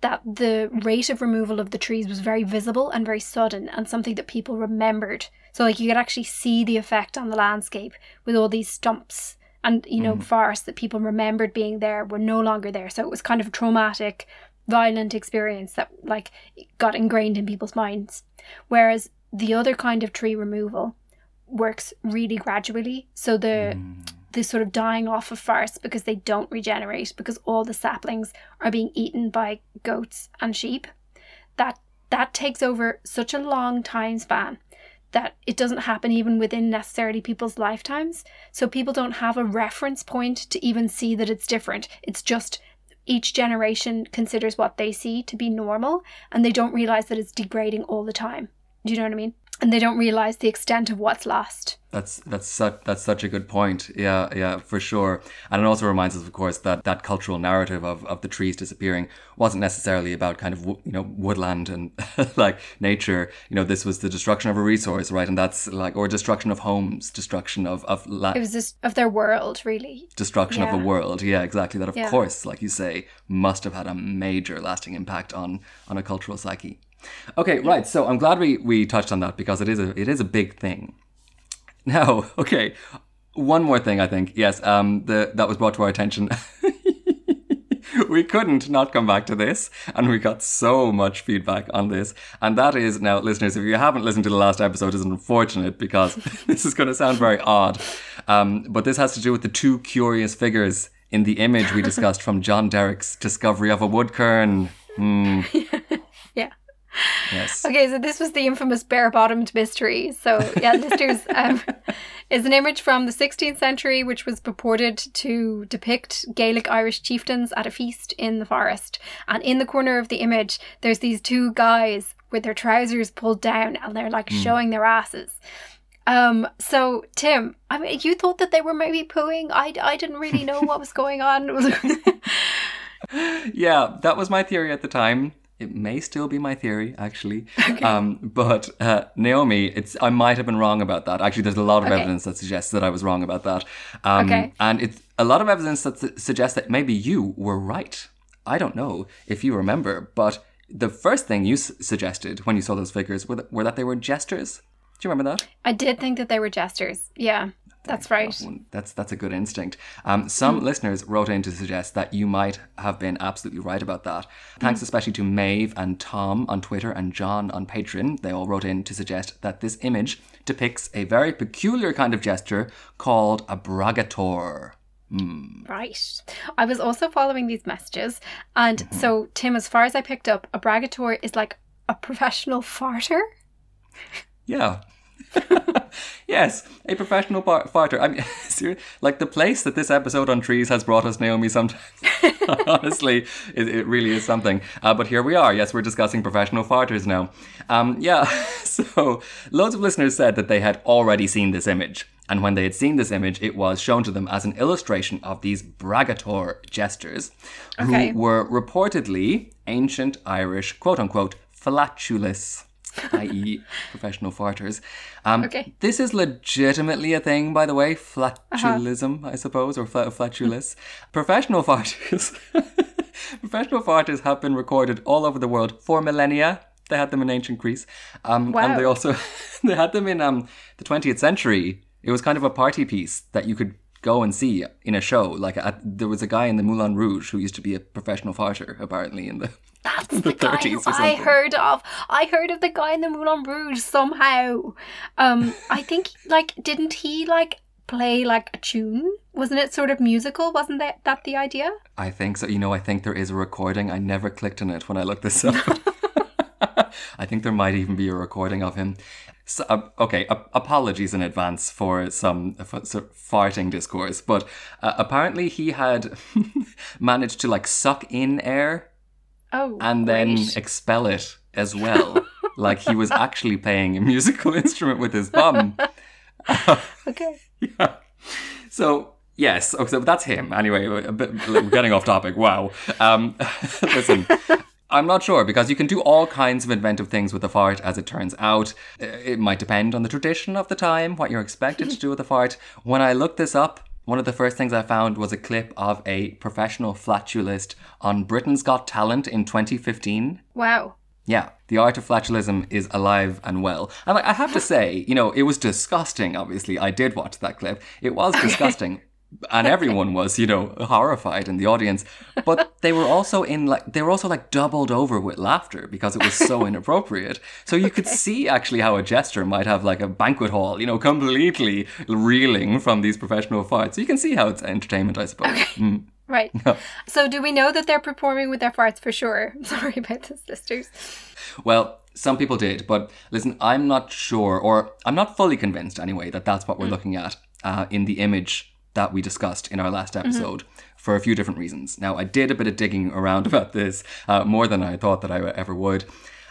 that the rate of removal of the trees was very visible and very sudden and something that people remembered. So, like, you could actually see the effect on the landscape with all these stumps and, you know, mm. forests that people remembered being there were no longer there. So, it was kind of a traumatic, violent experience that, like, got ingrained in people's minds. Whereas the other kind of tree removal works really gradually. So, the mm. the sort of dying off of forests because they don't regenerate because all the saplings are being eaten by goats and sheep that that takes over such a long time span that it doesn't happen even within necessarily people's lifetimes. So people don't have a reference point to even see that it's different. It's just each generation considers what they see to be normal and they don't realize that it's degrading all the time. Do you know what i mean and they don't realize the extent of what's lost That's that's such that's such a good point. Yeah, yeah, for sure. And it also reminds us, of course, that that cultural narrative of, of the trees disappearing wasn't necessarily about kind of you know woodland and *laughs* like nature. You know, this was the destruction of a resource, right? And that's like or destruction of homes, destruction of of la- it was just of their world really destruction of a world. Yeah, exactly. That of Yeah. course, like you say, must have had a major lasting impact on on a cultural psyche. Okay, right. So I'm glad we we touched on that because it is a it is a big thing. Now, *laughs* okay, one more thing. I think yes. Um, the that was brought to our attention. *laughs* we couldn't not come back to this, and we got so much feedback on this. And that is now, listeners, if you haven't listened to the last episode, is unfortunate because *laughs* this is going to sound very odd. Um, but this has to do with the two curious figures in the image we discussed from John Derricke's discovery of a woodkern. Hmm. yeah Yes. *laughs* Okay, so this was the infamous bare bottomed mystery. So, yeah, listeners, *laughs* um, is an image from the 16th century which was purported to depict Gaelic Irish chieftains at a feast in the forest. And in the corner of the image, there's these two guys with their trousers pulled down and they're like showing their asses. Um, so Tim, I mean, you thought that they were maybe pooing. I, I didn't really know what was going on. *laughs* yeah, that was my theory at the time. It may still be my theory, actually. Um, but uh, Naomi, it's I might have been wrong about that. Actually, there's a lot of Okay. evidence that suggests that I was wrong about that. Um, Okay. And it's a lot of evidence that su- suggests that maybe you were right. I don't know if you remember, but the first thing you s- suggested when you saw those figures were, th- were that they were jesters. Do you remember that? I did think that they were jesters. Yeah, that's right. That's that's a good instinct. Um, some mm. listeners wrote in to suggest that you might have been absolutely right about that. Thanks mm. especially to Maeve and Tom on Twitter and John on Patreon. They all wrote in to suggest that this image depicts a very peculiar kind of gesture called a Braigetóir. Hmm. Right. I was also following these messages. And mm-hmm. so, Tim, as far as I picked up, a Braigetóir is like a professional farter. Yeah. *laughs* yes, a professional bar- farter. I mean, *laughs* like the place that this episode on trees has brought us, Naomi. Sometimes, *laughs* honestly, it, it really is something. Uh, but here we are. Yes, we're discussing professional farters now. Um, yeah. So, loads of listeners said that they had already seen this image, and when they had seen this image, it was shown to them as an illustration of these Braigetóir jesters, Okay. who were reportedly ancient Irish, quote unquote, flatulists *laughs* i.e., professional farters. Um, Okay. This is legitimately a thing, by the way, flatulism, I suppose, or fla- flatulous. *laughs* professional farters. *laughs* professional farters have been recorded all over the world for millennia. They had them in ancient Greece, um, and they also they had them in um, the 20th century. It was kind of a party piece that you could go and see in a show. Like at, there was a guy in the Moulin Rouge who used to be a professional farter, apparently in the *laughs* That's *laughs* the the guy 30s who I heard of. I heard of the guy in the Moulin Rouge somehow. Um, I think like didn't he like play like a tune? Wasn't it sort of musical? Wasn't that that the idea? I think so. You know, I think there is a recording. I never clicked on it when I looked this up. *laughs* I think there might even be a recording of him. So, uh, okay, ap- apologies in advance for some for, so farting discourse, but uh, apparently he had *laughs* managed to like suck in air Oh, and then great. expel it as *laughs* well. like he was actually playing a musical *laughs* instrument with his bum. Okay. yeah. So yes, okay, so that's him. Anyway, a bit, we're getting off topic. Wow. Um, listen. I'm not sure because you can do all kinds of inventive things with a fart, as it turns out. Uh, It might depend on the tradition of the time, what you're expected to do with a fart. When I looked this up, one of the first things I found was a clip of a professional flatulist on Britain's Got Talent in 2015. Wow. Yeah, the art of flatulism is alive and well. And I have to say, you know, it was disgusting, obviously. I did watch that clip. It was *laughs* disgusting. And everyone was, you know, horrified in the audience. But they were also in like, they were also like doubled over with laughter because it was so *laughs* inappropriate. So you could see actually how a jester might have like a banquet hall, you know, completely reeling from these professional farts. So you can see how it's entertainment, I suppose. Mm. *laughs* Right. *laughs* So do we know that they're performing with their farts for sure? Sorry about this, sisters. Well, some people did, but listen, I'm not sure, or I'm not fully convinced anyway, that that's what we're looking at uh, in the image that we discussed in our last episode for a few different reasons. Now, I did a bit of digging around *laughs* about this, uh, more than I thought that I ever would.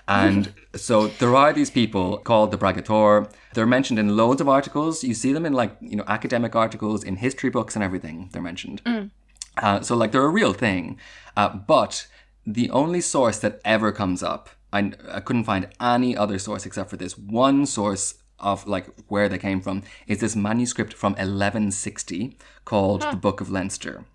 And *laughs* so there are these people called the Braigetóir. They're mentioned in loads of articles. You see them in like, you know, academic articles, in history books and everything. They're mentioned. Uh, so like they're a real thing, uh, but the only source that ever comes up, I, I couldn't find any other source except for this one source of like where they came from is this manuscript from 1160 called the Book of Leinster.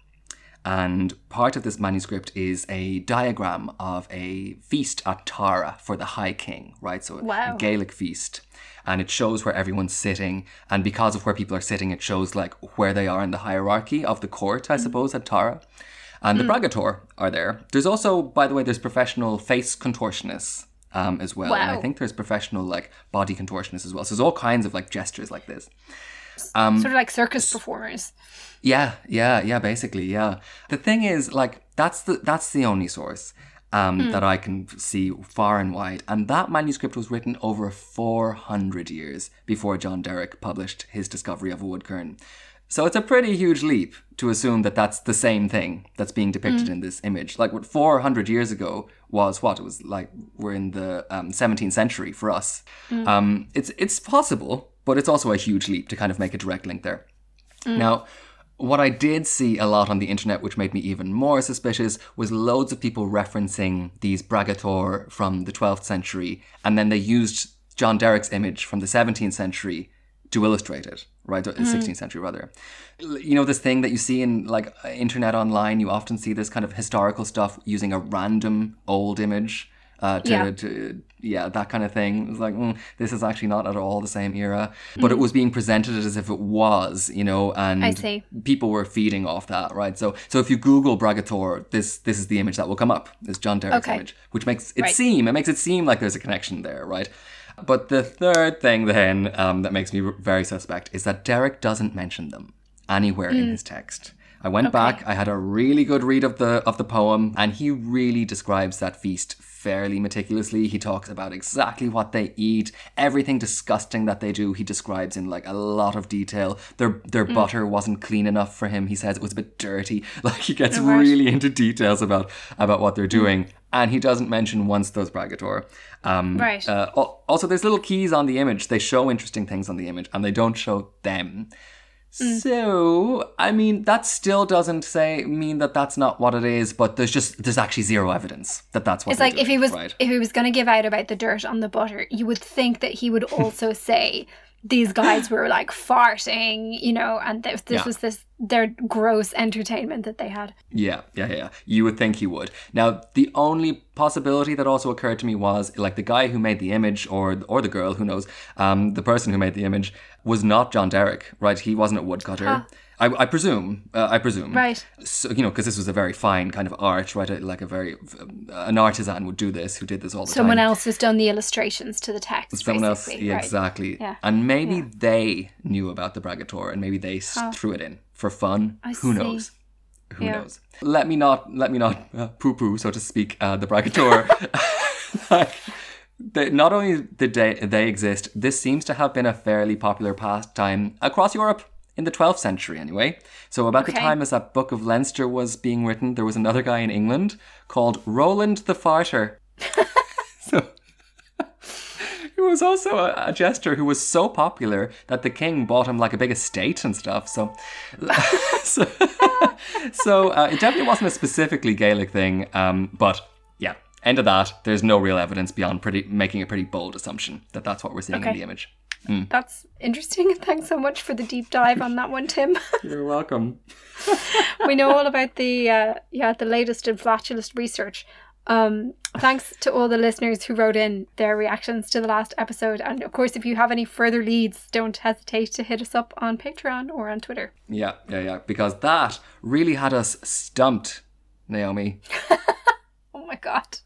And part of this manuscript is a diagram of a feast at Tara for the High King, right? So Wow. a Gaelic feast. And it shows where everyone's sitting. And because of where people are sitting, it shows like where they are in the hierarchy of the court, I hmm. suppose, at Tara. And the hmm. Braigetóir are there. There's also, by the way, there's professional face contortionists um, as well. And I think there's professional like body contortionists as well. So there's all kinds of like gestures like this. sort of like circus performers. Yeah, yeah, yeah. Basically, yeah. The thing is, like, that's the that's the only source um, that I can see far and wide, and that manuscript was written over four hundred years before John Derricke published his discovery of a woodkern. So it's a pretty huge leap to assume that that's the same thing that's being depicted in this image. Like what 400 years ago was what it was like. We're in the um, 17th century for us. Um, it's it's possible, but it's also a huge leap to kind of make a direct link there. Now, what I did see a lot on the internet, which made me even more suspicious, was loads of people referencing these Braigetóir from the 12th century, and then they used John Derricke's image from the 17th century to illustrate it, right? Or 16th century, rather. You know, this thing that you see in like internet online, you often see this kind of historical stuff using a random old image. Uh, to, Yeah. to yeah that kind of thing it's like mm, this is actually not at all the same era but it was being presented as if it was you know and people were feeding off that right so so if you google Braigetóir this this is the image that will come up this John Derricke's Okay. image which makes it Right. seem it makes it seem like there's a connection there right but the third thing then um, that makes me very suspect is that Derricke doesn't mention them anywhere in hmm. his text I went back. I had a really good read of the of the poem, and he really describes that feast fairly meticulously. He talks about exactly what they eat, everything disgusting that they do. He describes in like a lot of detail. Their their hmm. butter wasn't clean enough for him. He says it was a bit dirty. *laughs* Like he gets right. really into details about about what they're hmm. doing, and he doesn't mention once those Braigetóir. Um, Right. uh, also, there's little keys on the image. They show interesting things on the image, and they don't show them. So, I mean, that still doesn't say mean that that's not what it is, but there's just there's actually zero evidence that that's what. It's like if he was right. if he was going to give out about the dirt on the butter, you would think that he would also *laughs* say these *laughs* guys were like farting, you know, and this, this Yeah. was this their gross entertainment that they had. Yeah, yeah, yeah. You would think he would. Now, the only possibility that also occurred to me was like the guy who made the image, or or the girl, who knows, um, the person who made the image was not John Derricke, right? He wasn't a woodcutter. I, I presume. Uh, I presume. Right. So you know, because this was a very fine kind of art, right? Uh, Like a very um, an artisan would do this, who did this all the Someone time. Someone else has done the illustrations to the text. Someone else, yeah, right. exactly. Yeah. And maybe they knew about the Braigetóir, and maybe they s threw it in for fun. I Who see. knows? Who Yeah. knows? Let me not, let me not uh, poo-poo, so to speak, uh, the Braigetóir. *laughs* *laughs* like, they, not only did they, they exist, this seems to have been a fairly popular pastime across Europe in the 12th century, anyway. So about the time as that Book of Leinster was being written, there was another guy in England called Roland the Farter. *laughs* so *laughs* he was also a, a jester who was so popular that the king bought him like a big estate and stuff. So, *laughs* so, so uh, it definitely wasn't a specifically Gaelic thing. Um, but yeah, end of that. There's no real evidence beyond pretty making a pretty bold assumption that that's what we're seeing in the image. That's interesting. *laughs* Thanks so much for the deep dive on that one, Tim. *laughs* You're welcome. we know all about the uh, yeah the latest in flatulist research. Um, thanks to all the listeners who wrote in their reactions to the last episode, and of course, if you have any further leads, don't hesitate to hit us up on Patreon or on Twitter. Yeah, yeah, yeah. Because that really had us stumped, Naomi. *laughs* Oh my god.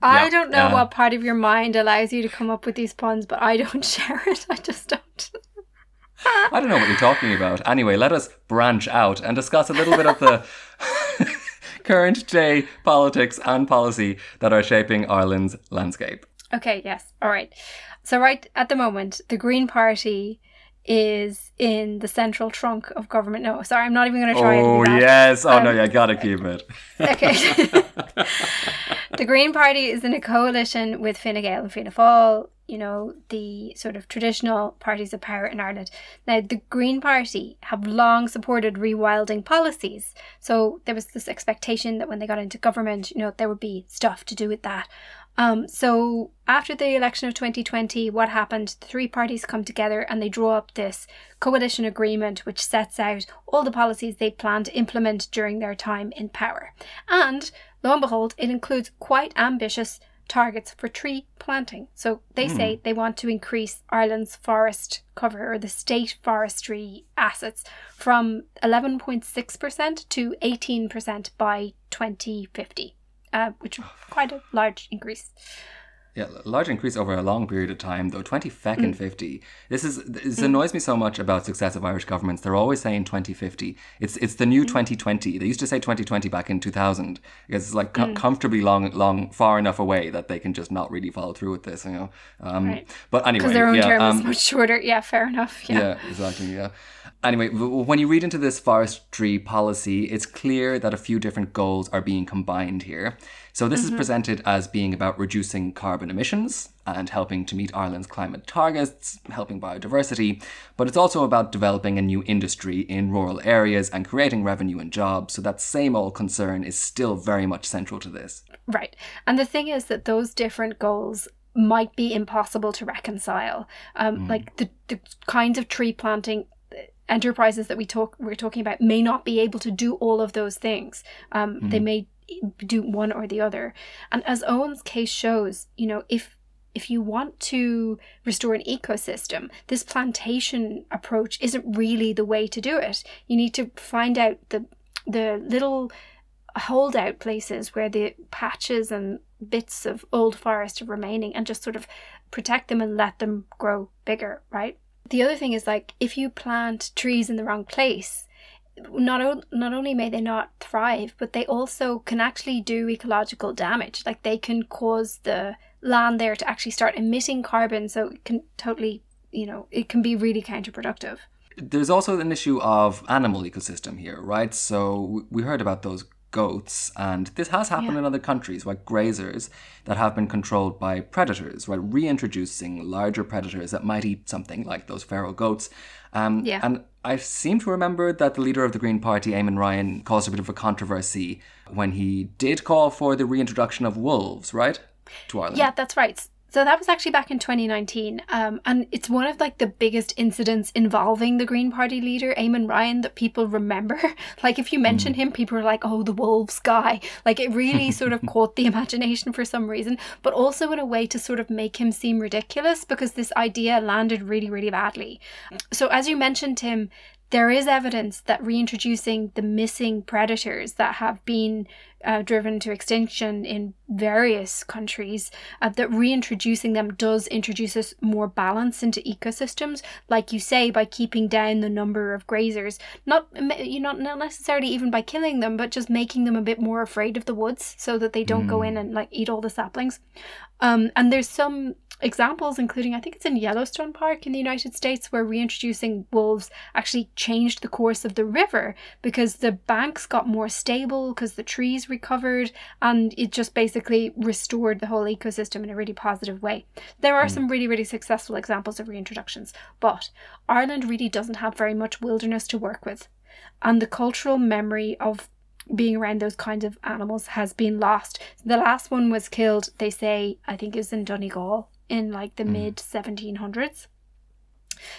I Yeah, don't know uh, what part of your mind allows you to come up with these puns, but I don't *laughs* share it. I just don't. I don't know what you're talking about. Anyway, let us branch out and discuss a little bit of the *laughs* current day politics and policy that are shaping Ireland's landscape. Okay, yes. All right. So, right at the moment, the Green Party is in the central trunk of government. No, sorry, I'm not even going to try Oh, yes. Oh, no, Um, you gotta keep it. Okay. *laughs* the Green Party is in a coalition with Fine Gael and Fianna Fáil, you know, the sort of traditional parties of power in Ireland. Now, the Green Party have long supported rewilding policies. So there was this expectation that when they got into government, you know, there would be stuff to do with that. Um, so after the election of 2020, what happened? The three parties come together and they draw up this coalition agreement which sets out all the policies they plan to implement during their time in power. And lo and behold, it includes quite ambitious targets for tree planting. So they say they want to increase Ireland's forest cover or the state forestry assets from 11.6% to 18% by 2050, uh, which is quite a large increase. Yeah, a large increase over a long period of time, though. 20 feck Mm. 50. This is this annoys me so much about successive Irish governments. They're always saying 2050. It's it's the Mm. new 2020. They used to say 2020 back in 2000 because it's like Mm. com- comfortably long, long, far enough away that they can just not really follow through with this. You know. Um, Right. But anyway, Because their own yeah, term um, is much shorter. Yeah, fair enough. Yeah. yeah, exactly. Yeah. Anyway, when you read into this forestry policy, it's clear that a few different goals are being combined here. So, this is presented as being about reducing carbon emissions and helping to meet Ireland's climate targets, helping biodiversity, but it's also about developing a new industry in rural areas and creating revenue and jobs. So, that same old concern is still very much central to this. Right. And the thing is that those different goals might be impossible to reconcile. Um, Like the, the kinds of tree planting uh, enterprises that we talk we're talking about may not be able to do all of those things. Um, They may do one or the other. And as Eoghan's case shows, you know, if if you want to restore an ecosystem, this plantation approach isn't really the way to do it. You need to find out the the little holdout places where the patches and bits of old forest are remaining and just sort of protect them and let them grow bigger, right? The other thing is like if you plant trees in the wrong place, not o- not only may they not thrive, but they also can actually do ecological damage. Like they can cause the land there to actually start emitting carbon, so it can totally, you know, it can be really counterproductive. There's also an issue of animal ecosystem here, right? So we heard about those goats, and this has happened Yeah. in other countries, like grazers that have been controlled by predators, right? Reintroducing larger predators that might eat something like those feral goats. Um, Yeah. And I seem to remember that the leader of the Green Party, Eamon Ryan, caused a bit of a controversy when he did call for the reintroduction of wolves, right? To Ireland. Yeah, that's right. So that was actually back in 2019, um, and it's one of like the biggest incidents involving the Green Party leader Eamon Ryan that people remember. *laughs* like if you mention him, people are like, "Oh, the wolves guy!" Like it really sort of *laughs* caught the imagination for some reason, but also in a way to sort of make him seem ridiculous because this idea landed really, really badly. So as you mentioned, Tim, there is evidence that reintroducing the missing predators that have been uh, driven to extinction in various countries, uh, that reintroducing them does introduce us more balance into ecosystems, like you say, by keeping down the number of grazers. Not you know not necessarily even by killing them, but just making them a bit more afraid of the woods, so that they don't go in and like eat all the saplings. Um, and there's some examples, including I think it's in Yellowstone Park in the United States, where reintroducing wolves actually changed the course of the river because the banks got more stable because the trees recovered and it just basically restored the whole ecosystem in a really positive way. There are mm. some really, really successful examples of reintroductions, but Ireland really doesn't have very much wilderness to work with. And the cultural memory of being around those kinds of animals has been lost. The last one was killed, they say, I think it was in Donegal in like the mm. mid 1700s.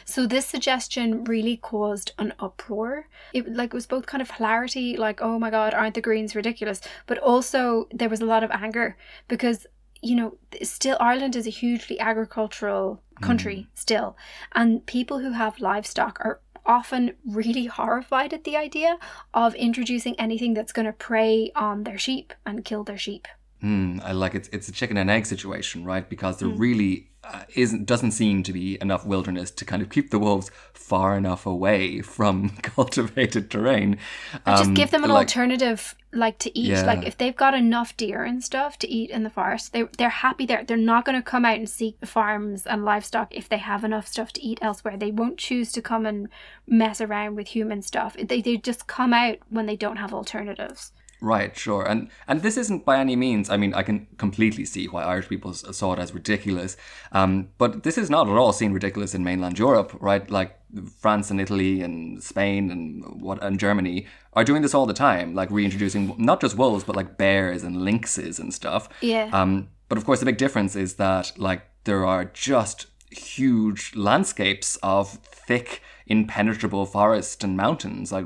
So this suggestion really caused an uproar. It like it was both kind of hilarity, like oh my god, aren't the Greens ridiculous? But also there was a lot of anger because you know still Ireland is a hugely agricultural country mm. still, and people who have livestock are often really horrified at the idea of introducing anything that's going to prey on their sheep and kill their sheep. Mm, I like it. It's a chicken and egg situation, right? Because there mm. really uh, isn't doesn't seem to be enough wilderness to kind of keep the wolves far enough away from *laughs* cultivated terrain. Um, just give them an like, alternative, like to eat. Yeah. Like if they've got enough deer and stuff to eat in the forest, they they're happy there. They're not going to come out and seek farms and livestock if they have enough stuff to eat elsewhere. They won't choose to come and mess around with human stuff. They they just come out when they don't have alternatives. Right, sure. And and this isn't by any means, I mean, I can completely see why Irish people saw it as ridiculous. Um, but this is not at all seen ridiculous in mainland Europe, right? Like France and Italy and Spain and what and Germany are doing this all the time, like reintroducing not just wolves, but like bears and lynxes and stuff. Yeah. Um, but of course the big difference is that like there are just huge landscapes of thick impenetrable forest and mountains, like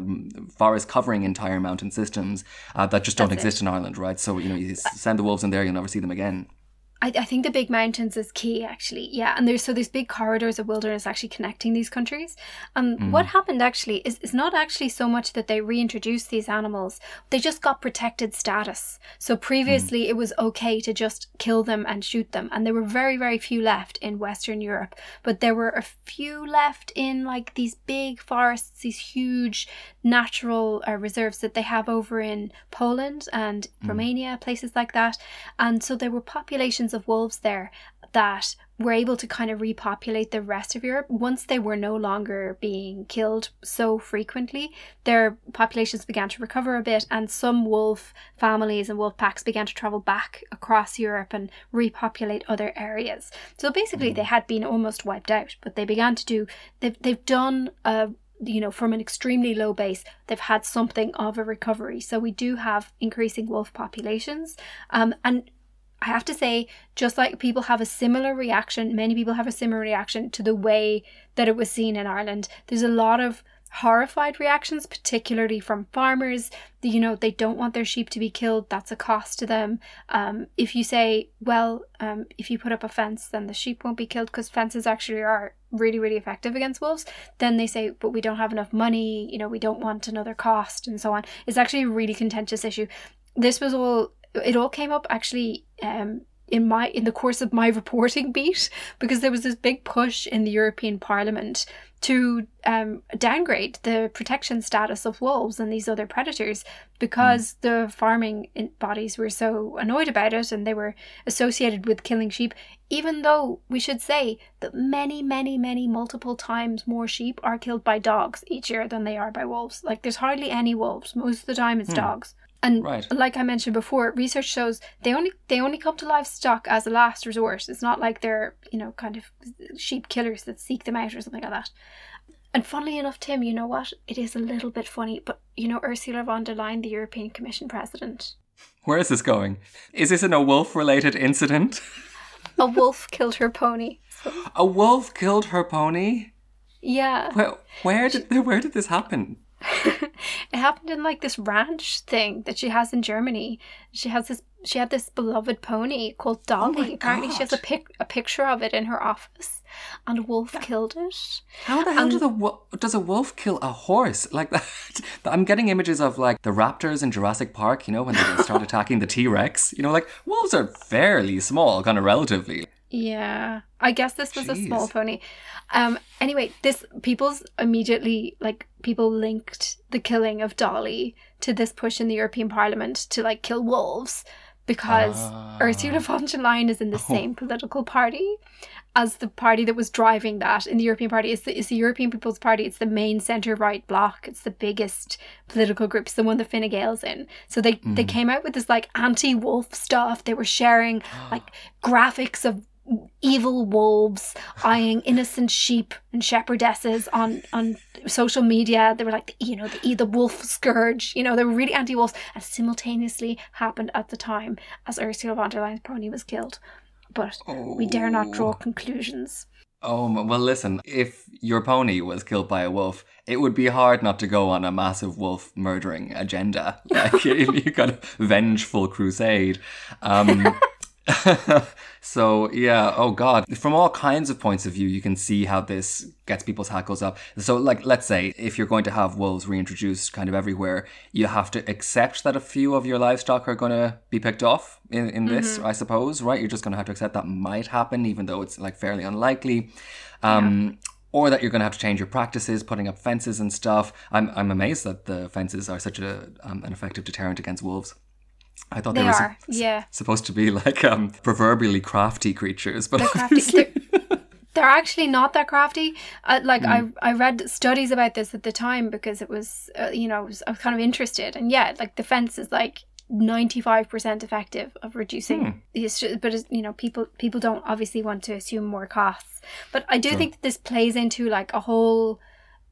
forest covering entire mountain systems uh, that just don't exist in Ireland, right? So you know, you send the wolves in there, you'll never see them again. I, I think the big mountains is key actually yeah and there's so there's big corridors of wilderness actually connecting these countries um mm. what happened actually is, is not actually so much that they reintroduced these animals they just got protected status so previously mm. it was okay to just kill them and shoot them and there were very very few left in western europe but there were a few left in like these big forests these huge natural uh, reserves that they have over in poland and mm. romania places like that and so there were populations of wolves there that were able to kind of repopulate the rest of Europe once they were no longer being killed so frequently. Their populations began to recover a bit, and some wolf families and wolf packs began to travel back across Europe and repopulate other areas. So basically, mm. they had been almost wiped out, but they began to do. They've they've done a you know, from an extremely low base, they've had something of a recovery. So we do have increasing wolf populations. Um, and I have to say, just like people have a similar reaction, many people have a similar reaction to the way that it was seen in Ireland. There's a lot of horrified reactions, particularly from farmers. You know, they don't want their sheep to be killed. That's a cost to them. Um, if you say, well, um, if you put up a fence, then the sheep won't be killed because fences actually are really, really effective against wolves. Then they say, but we don't have enough money. You know, we don't want another cost and so on. It's actually a really contentious issue. This was all it all came up actually um, in my in the course of my *laughs* reporting beat because there was this big push in the European Parliament to um, downgrade the protection status of wolves and these other predators because mm. the farming bodies were so annoyed about it and they were associated with killing sheep. Even though we should say that many, many, many multiple times more sheep are killed by dogs each year than they are by wolves. Like there's hardly any wolves. Most of the time it's mm. dogs. And right. like I mentioned before, research shows they only they only come to livestock as a last resort. It's not like they're you know kind of sheep killers that seek them out or something like that. And funnily enough, Tim, you know what? It is a little bit funny, but you know Ursula von der Leyen, the European Commission president. Where is this going? Is this in a wolf-related incident? a wolf killed her pony. So. A wolf killed her pony. Yeah. Where, where did where did this happen? *laughs* it happened in like this ranch thing that she has in Germany. She has this she had this beloved pony called oh Dolly. Oh Apparently she has a pic a picture of it in her office and a wolf killed it. How the hell do the does a wolf kill a horse? Like that *laughs* I'm getting images of like the raptors in Jurassic Park, you know, when they start attacking the T-Rex. You know, like wolves are fairly small, kind of relatively. Yeah. I guess this was Jeez. a small pony. Um anyway, this people's immediately like people linked the killing of Dolly to this push in the European Parliament to like kill wolves because Ah. Ursula von der Leyen is in the same political party as the party that was driving that in the European Party. It's the, it's the European People's Party. It's the main centre right bloc. It's the biggest political group. It's the one that Fine Gael's in. So they they came out with this like anti wolf stuff. They were sharing *gasps* like graphics of evil wolves eyeing innocent sheep and shepherdesses on on social media. They were like you know the the wolf scourge. You know they were really anti-wolves. And simultaneously happened at the time as ursula von der leyen's pony was killed. But we dare not draw conclusions. Oh, well, listen, if your pony was killed by a wolf, it would be hard not to go on a massive wolf murdering agenda. *laughs* Like, *laughs* you got a vengeful crusade. Um, *laughs* so, yeah, oh God. From all kinds of points of view, you can see how this gets people's hackles up. So, like, let's say if you're going to have wolves reintroduced kind of everywhere, you have to accept that a few of your livestock are going to be picked off in, in this, I suppose, right? You're just going to have to accept that might happen, even though it's like fairly unlikely. Um, Or that you're going to have to change your practices, putting up fences and stuff. I'm, I'm amazed that the fences are such a, um, an effective deterrent against wolves. I thought they, they were are sup- yeah. supposed to be like um, proverbially crafty creatures, but they're *laughs* crafty. They're, they're actually not that crafty. Uh, like I, I read studies about this at the time because it was uh, you know I was, I was kind of interested. And yeah like the fence is like 95% effective of reducing these sh- but it's, you know people people don't obviously want to assume more costs. But i do think that this plays into like a whole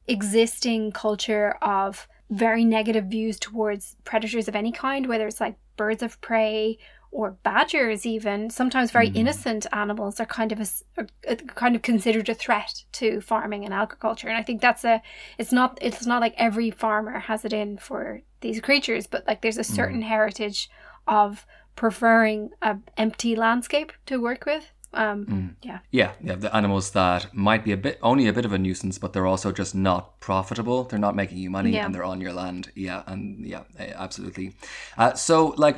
existing culture of very negative views towards predators of any kind whether it's like birds of prey or badgers even. Sometimes very innocent animals are kind of a, are, uh, kind of considered a threat to farming and agriculture. And i think that's a it's not it's not like every farmer has it in for these creatures but like there's a certain heritage of preferring a empty landscape to work with um yeah yeah, yeah, the animals that might be a bit only a bit of a nuisance, but they're also just not profitable. They're not making you money, Yeah. and they're on your land. Yeah, and yeah, eh, absolutely. Uh, so, like,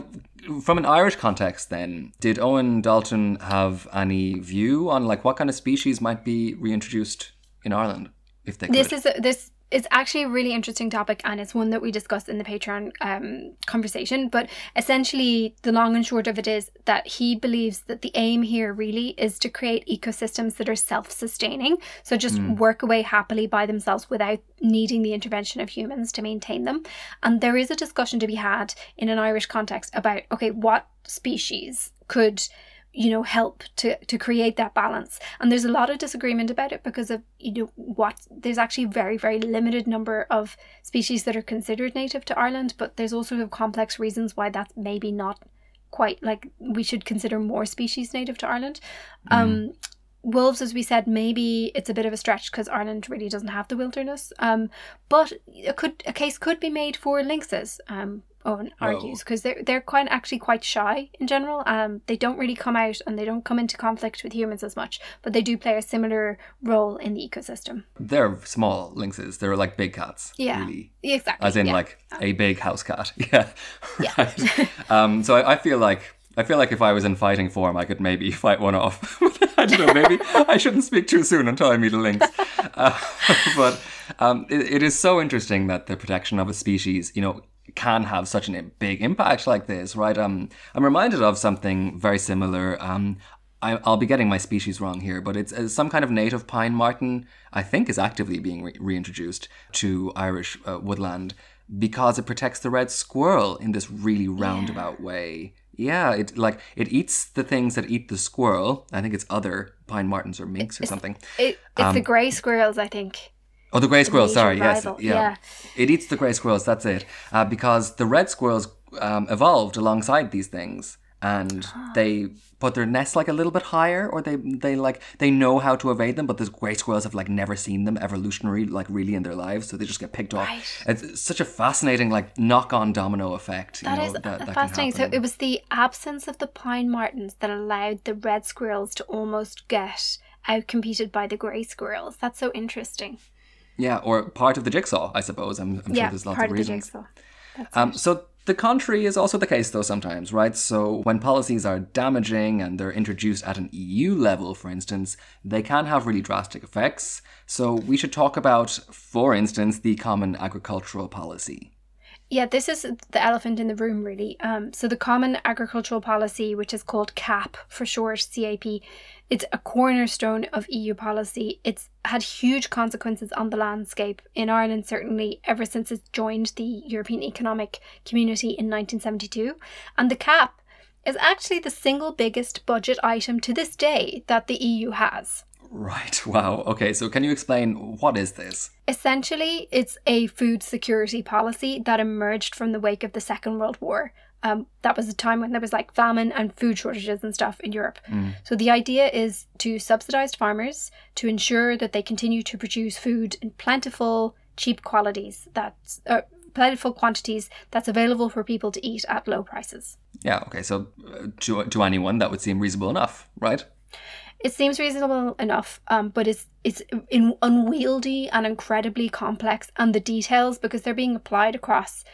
from an Irish context, then, did Eoghan Daltun have any view on like what kind of species might be reintroduced in Ireland if they could? this is a, this is actually a really interesting topic and it's one that we discussed in the patreon um, conversation but essentially the long and short of it is that he believes that the aim here really is to create ecosystems that are self-sustaining. So just work away happily by themselves without needing the intervention of humans to maintain them. And there is a discussion to be had in an irish context about okay what species could you know help to to create that balance. And there's a lot of disagreement about it because of you know what there's actually very very limited number of species that are considered native to Ireland but there's also complex reasons why that's maybe not quite like we should consider more species native to Ireland. Um wolves as we said maybe it's a bit of a stretch because Ireland really doesn't have the wilderness. Um but it could a case could be made for lynxes. Um Eoghan argues because they're they're quite actually quite shy in general. Um, they don't really come out and they don't come into conflict with humans as much, but they do play a similar role in the ecosystem. They're small lynxes. They're like big cats. Yeah. Really. Exactly. As in yeah. like a big house cat. *laughs* Yeah. *laughs* Right. um, so I, I feel like I feel like if I was in fighting form, I could maybe *laughs* fight one off. I don't know. Maybe I shouldn't speak too soon until I meet a lynx. Uh, but um, it, it is so interesting that the protection of a species, you know, can have such a big impact like this, right? Um, I'm reminded of something very similar. Um, I, I'll be getting my species wrong here, but it's uh, some kind of native pine marten. I think is actively being re- reintroduced to Irish uh, woodland because it protects the red squirrel in this really roundabout way. Yeah, it like it eats the things that eat the squirrel. I think it's other pine martens or minks or something. It, it's the grey squirrels, I think. Oh, the grey squirrel. Sorry, yes, yeah. yeah. It eats the grey squirrels. That's it. Uh, because the red squirrels um, evolved alongside these things, and they put their nests like a little bit higher, or they they like they know how to evade them. But the grey squirrels have like never seen them evolutionary, like really in their lives, so they just get picked off. Right. It's such a fascinating like knock-on domino effect. You That know, is that, that fascinating. So it was the absence of the pine martens that allowed the red squirrels to almost get outcompeted by the grey squirrels. That's so interesting. Yeah, or part of the jigsaw, I suppose. I'm, I'm sure yeah, there's lots part of of the reasons. jigsaw. Um, so the contrary is also the case, though, sometimes, right? So when policies are damaging and they're introduced at an EU level, for instance, they can have really drastic effects. So we should talk about, for instance, the Common Agricultural Policy. Yeah, this is the elephant in the room, really. Um, so the Common Agricultural Policy, which is called CAP for short, CAP, it's a cornerstone of EU policy. It's had huge consequences on the landscape in Ireland, certainly ever since it joined the European Economic Community in 1972. And the CAP is actually the single biggest budget item to this day that the EU has. Right. *laughs* Wow. Okay. So, can you explain what is this? Essentially, it's a food security policy that emerged from the wake of the Second World War. Um, that was a time when there was like famine and food shortages and stuff in Europe. Mm. So the idea is to subsidize farmers to ensure that they continue to produce food in plentiful, cheap qualities that's uh, plentiful quantities that's available for people to eat at low prices. Yeah. Okay. So, uh, to to anyone, that would seem reasonable enough, right? It seems reasonable enough, um, but it's it's in, unwieldy and incredibly complex, and the details because they're being applied across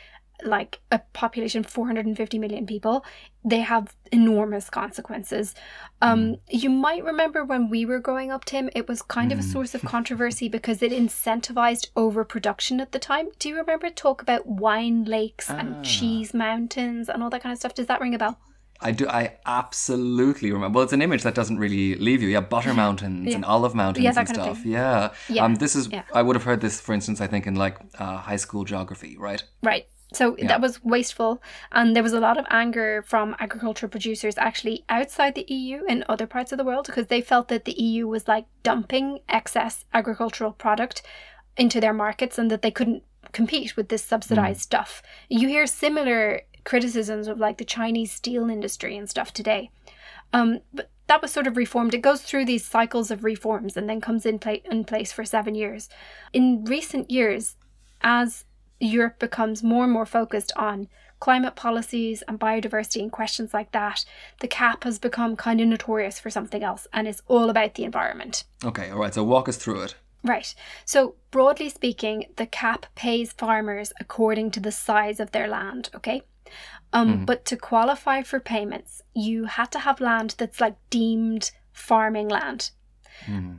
like a population of 450 million people they have enormous consequences um you might remember when we were growing up tim it was kind of a source of *laughs* controversy because it incentivized overproduction at the time do you remember talk about wine lakes Ah. and cheese mountains and all that kind of stuff does that ring a bell I do. I absolutely remember. Well, it's an image that doesn't really leave you. Yeah, butter *laughs* mountains and olive mountains Yeah, and stuff. Yeah. Yeah, Um. This is. yeah. I would have heard this, for instance. I think in like uh, high school geography, right? Right. So Yeah. that was wasteful, and there was a lot of anger from agricultural producers actually outside the EU in other parts of the world because they felt that the EU was like dumping excess agricultural product into their markets and that they couldn't compete with this subsidized stuff. You hear similar criticisms of like the Chinese steel industry and stuff today. Um, but that was sort of reformed. It goes through these cycles of reforms and then comes in, pla- in place for seven years. In recent years, as Europe becomes more and more focused on climate policies and biodiversity and questions like that, the CAP has become kind of notorious for something else and it's all about the environment. Okay. All right. So walk us through it. Right. So, broadly speaking, the CAP pays farmers according to the size of their land, okay? Um, But to qualify for payments, you had to have land that's like deemed farming land.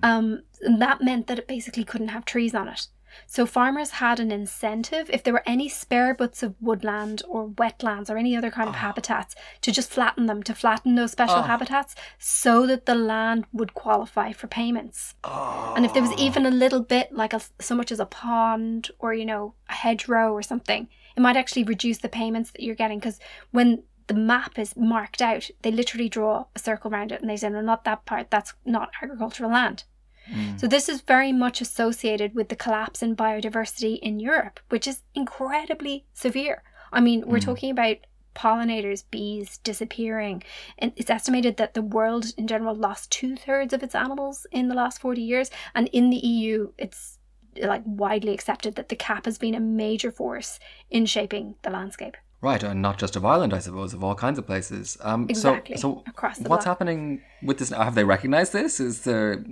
Um, and that meant that it basically couldn't have trees on it. So farmers had an incentive if there were any spare bits of woodland or wetlands or any other kind of ah. habitats to just flatten them, to flatten those special ah. habitats so that the land would qualify for payments. Ah. And if there was even a little bit, like a, so much as a pond or, you know, a hedgerow or something, it might actually reduce the payments that you're getting. Because when the map is marked out, they literally draw a circle around it and they say, no, not that part, that's not agricultural land. Mm. So this is very much associated with the collapse in biodiversity in Europe, which is incredibly severe. I mean, we're mm. talking about pollinators, bees disappearing. And it's estimated that the world in general lost two thirds of its animals in the last 40 years. And in the EU, it's like widely accepted that the cap has been a major force in shaping the landscape. Right, and not just of Ireland, I suppose, of all kinds of places. Um, Exactly, So, so across the what's block. happening with this? Have they recognised this? Is there,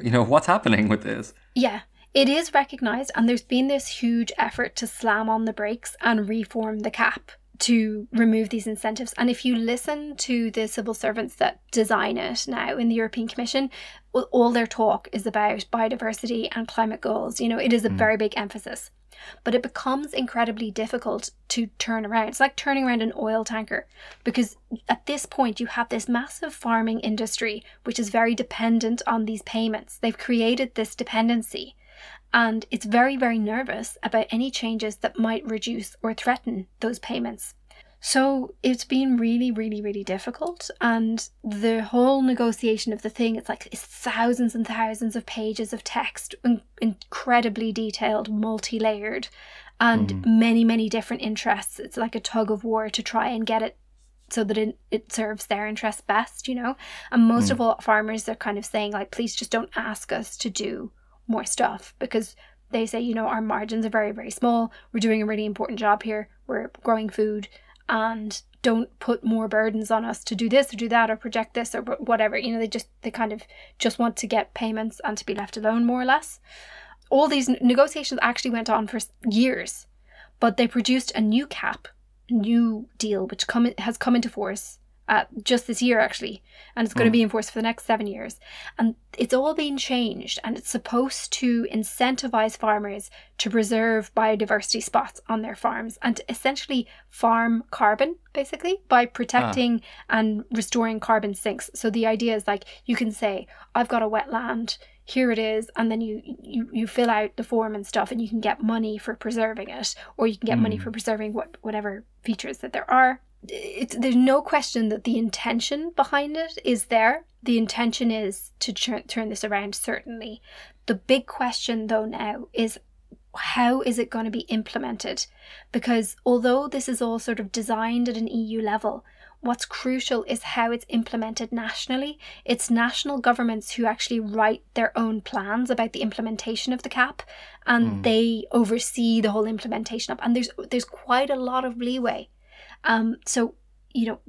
you know, what's happening with this? Yeah, it is recognised, and there's been this huge effort to slam on the brakes and reform the cap to remove these incentives. And if you listen to the civil servants that design it now in the European Commission, all- all their talk is about biodiversity and climate goals. You know, it is a very big emphasis. But it becomes incredibly difficult to turn around. It's like turning around an oil tanker because at this point you have this massive farming industry which is very dependent on these payments. They've created this dependency and it's very, very nervous about any changes that might reduce or threaten those payments. So it's been really, really, really difficult. And the whole negotiation of the thing, it's like it's thousands and thousands of pages of text, in- incredibly detailed, multi layered, and mm-hmm. many, many different interests. It's like a tug of war to try and get it so that it, it serves their interests best, you know? And most of mm. all, farmers are kind of saying, like, please just don't ask us to do more stuff because they say, you know, our margins are very, very small. We're doing a really important job here. We're growing food and don't put more burdens on us to do this or do that or project this or whatever. You know, they just, they kind of just want to get payments and to be left alone more or less. All these negotiations actually went on for years, but they produced a new cap, new deal, which come has come into force uh, just this year actually, and it's going to be mm. enforced for the next seven years. And it's all been changed, and it's supposed to incentivize farmers to preserve biodiversity spots on their farms and to essentially farm carbon, basically, by protecting ah. and restoring carbon sinks. So the idea is like you can say, I've got a wetland here it is and then you, you you fill out the form and stuff and you can get money for preserving it or you can get money mm. for preserving what whatever features that there are it's, there's no question that the intention behind it is there the intention is to turn turn this around certainly the big question though now is how is it going to be implemented because although this is all sort of designed at an EU level What's crucial is how it's implemented nationally. It's national governments who actually write their own plans about the implementation of the cap and hmm. they oversee the whole implementation of and there's there's quite a lot of leeway. Um, so, you know,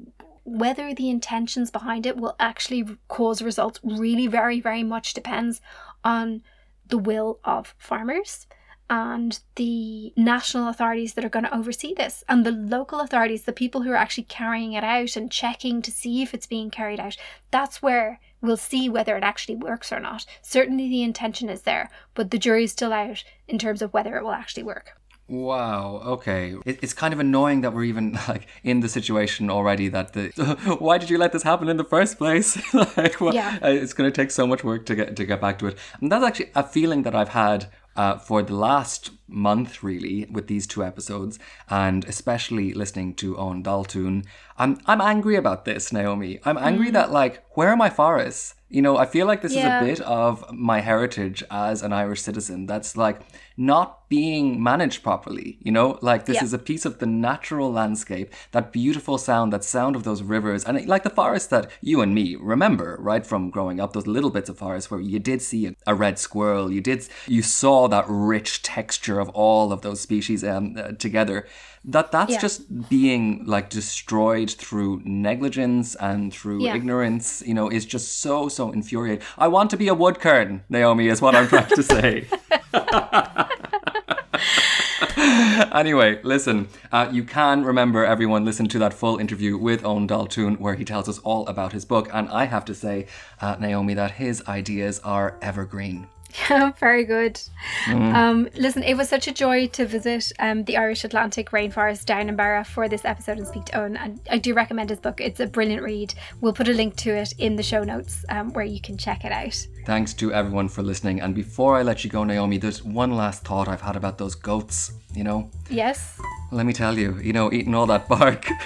whether the intentions behind it will actually cause results really very, very much depends on the will of farmers and the national authorities that are going to oversee this and the local authorities the people who are actually carrying it out and checking to see if it's being carried out. That's where we'll see whether it actually works or not. Certainly the intention is there but the jury's still out in terms of whether it will actually work Wow. Okay. It, it's kind of annoying that we're even *laughs* like in the situation already. That the *laughs* why did you let this happen in the first place? *laughs* like, well, Yeah. uh, it's going to take so much work to get to get back to it. And that's actually a feeling that I've had uh, for the last month, really, with these two episodes, and especially listening to Eoghan Daltun. I'm I'm angry about this, Naomi. I'm angry that like, where are my forests? You know, I feel like this Yeah. is a bit of my heritage as an Irish citizen. That's like not being managed properly. You know, like this Yeah. is a piece of the natural landscape, that beautiful sound, that sound of those rivers, and like the forest that you and me remember, right, from growing up. Those little bits of forest where you did see a, a red squirrel, you did, you saw that rich texture of all of those species um, uh, together. That that's Yeah. just being like destroyed through negligence and through Yeah. ignorance. You know, is just so so infuriating. I want to be a woodkern, Naomi, is what I'm trying to say. *laughs* anyway, listen, uh, you can remember everyone listen to that full interview with Eoghan Daltun where he tells us all about his book. And I have to say, uh, Naomi, that his ideas are evergreen. *laughs* Yeah, very good. Um, listen, it was such a joy to visit um, the Irish Atlantic rainforest down in Beara for this episode and speak to Eoghan. And I do recommend his book. It's a brilliant read. We'll put a link to it in the show notes um, where you can check it out. Thanks to everyone for listening. And before I let you go, Naomi, there's one last thought I've had about those goats, you know? Yes. Let me tell you, you know, eating all that bark. *laughs*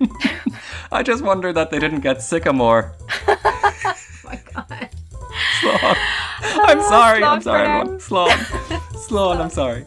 *laughs* I just wonder that they didn't get sycamore. Oh my God. Sloan. Oh, *laughs* I'm sorry, I'm sorry, for now. everyone. Sloan. Sloan, I'm sorry.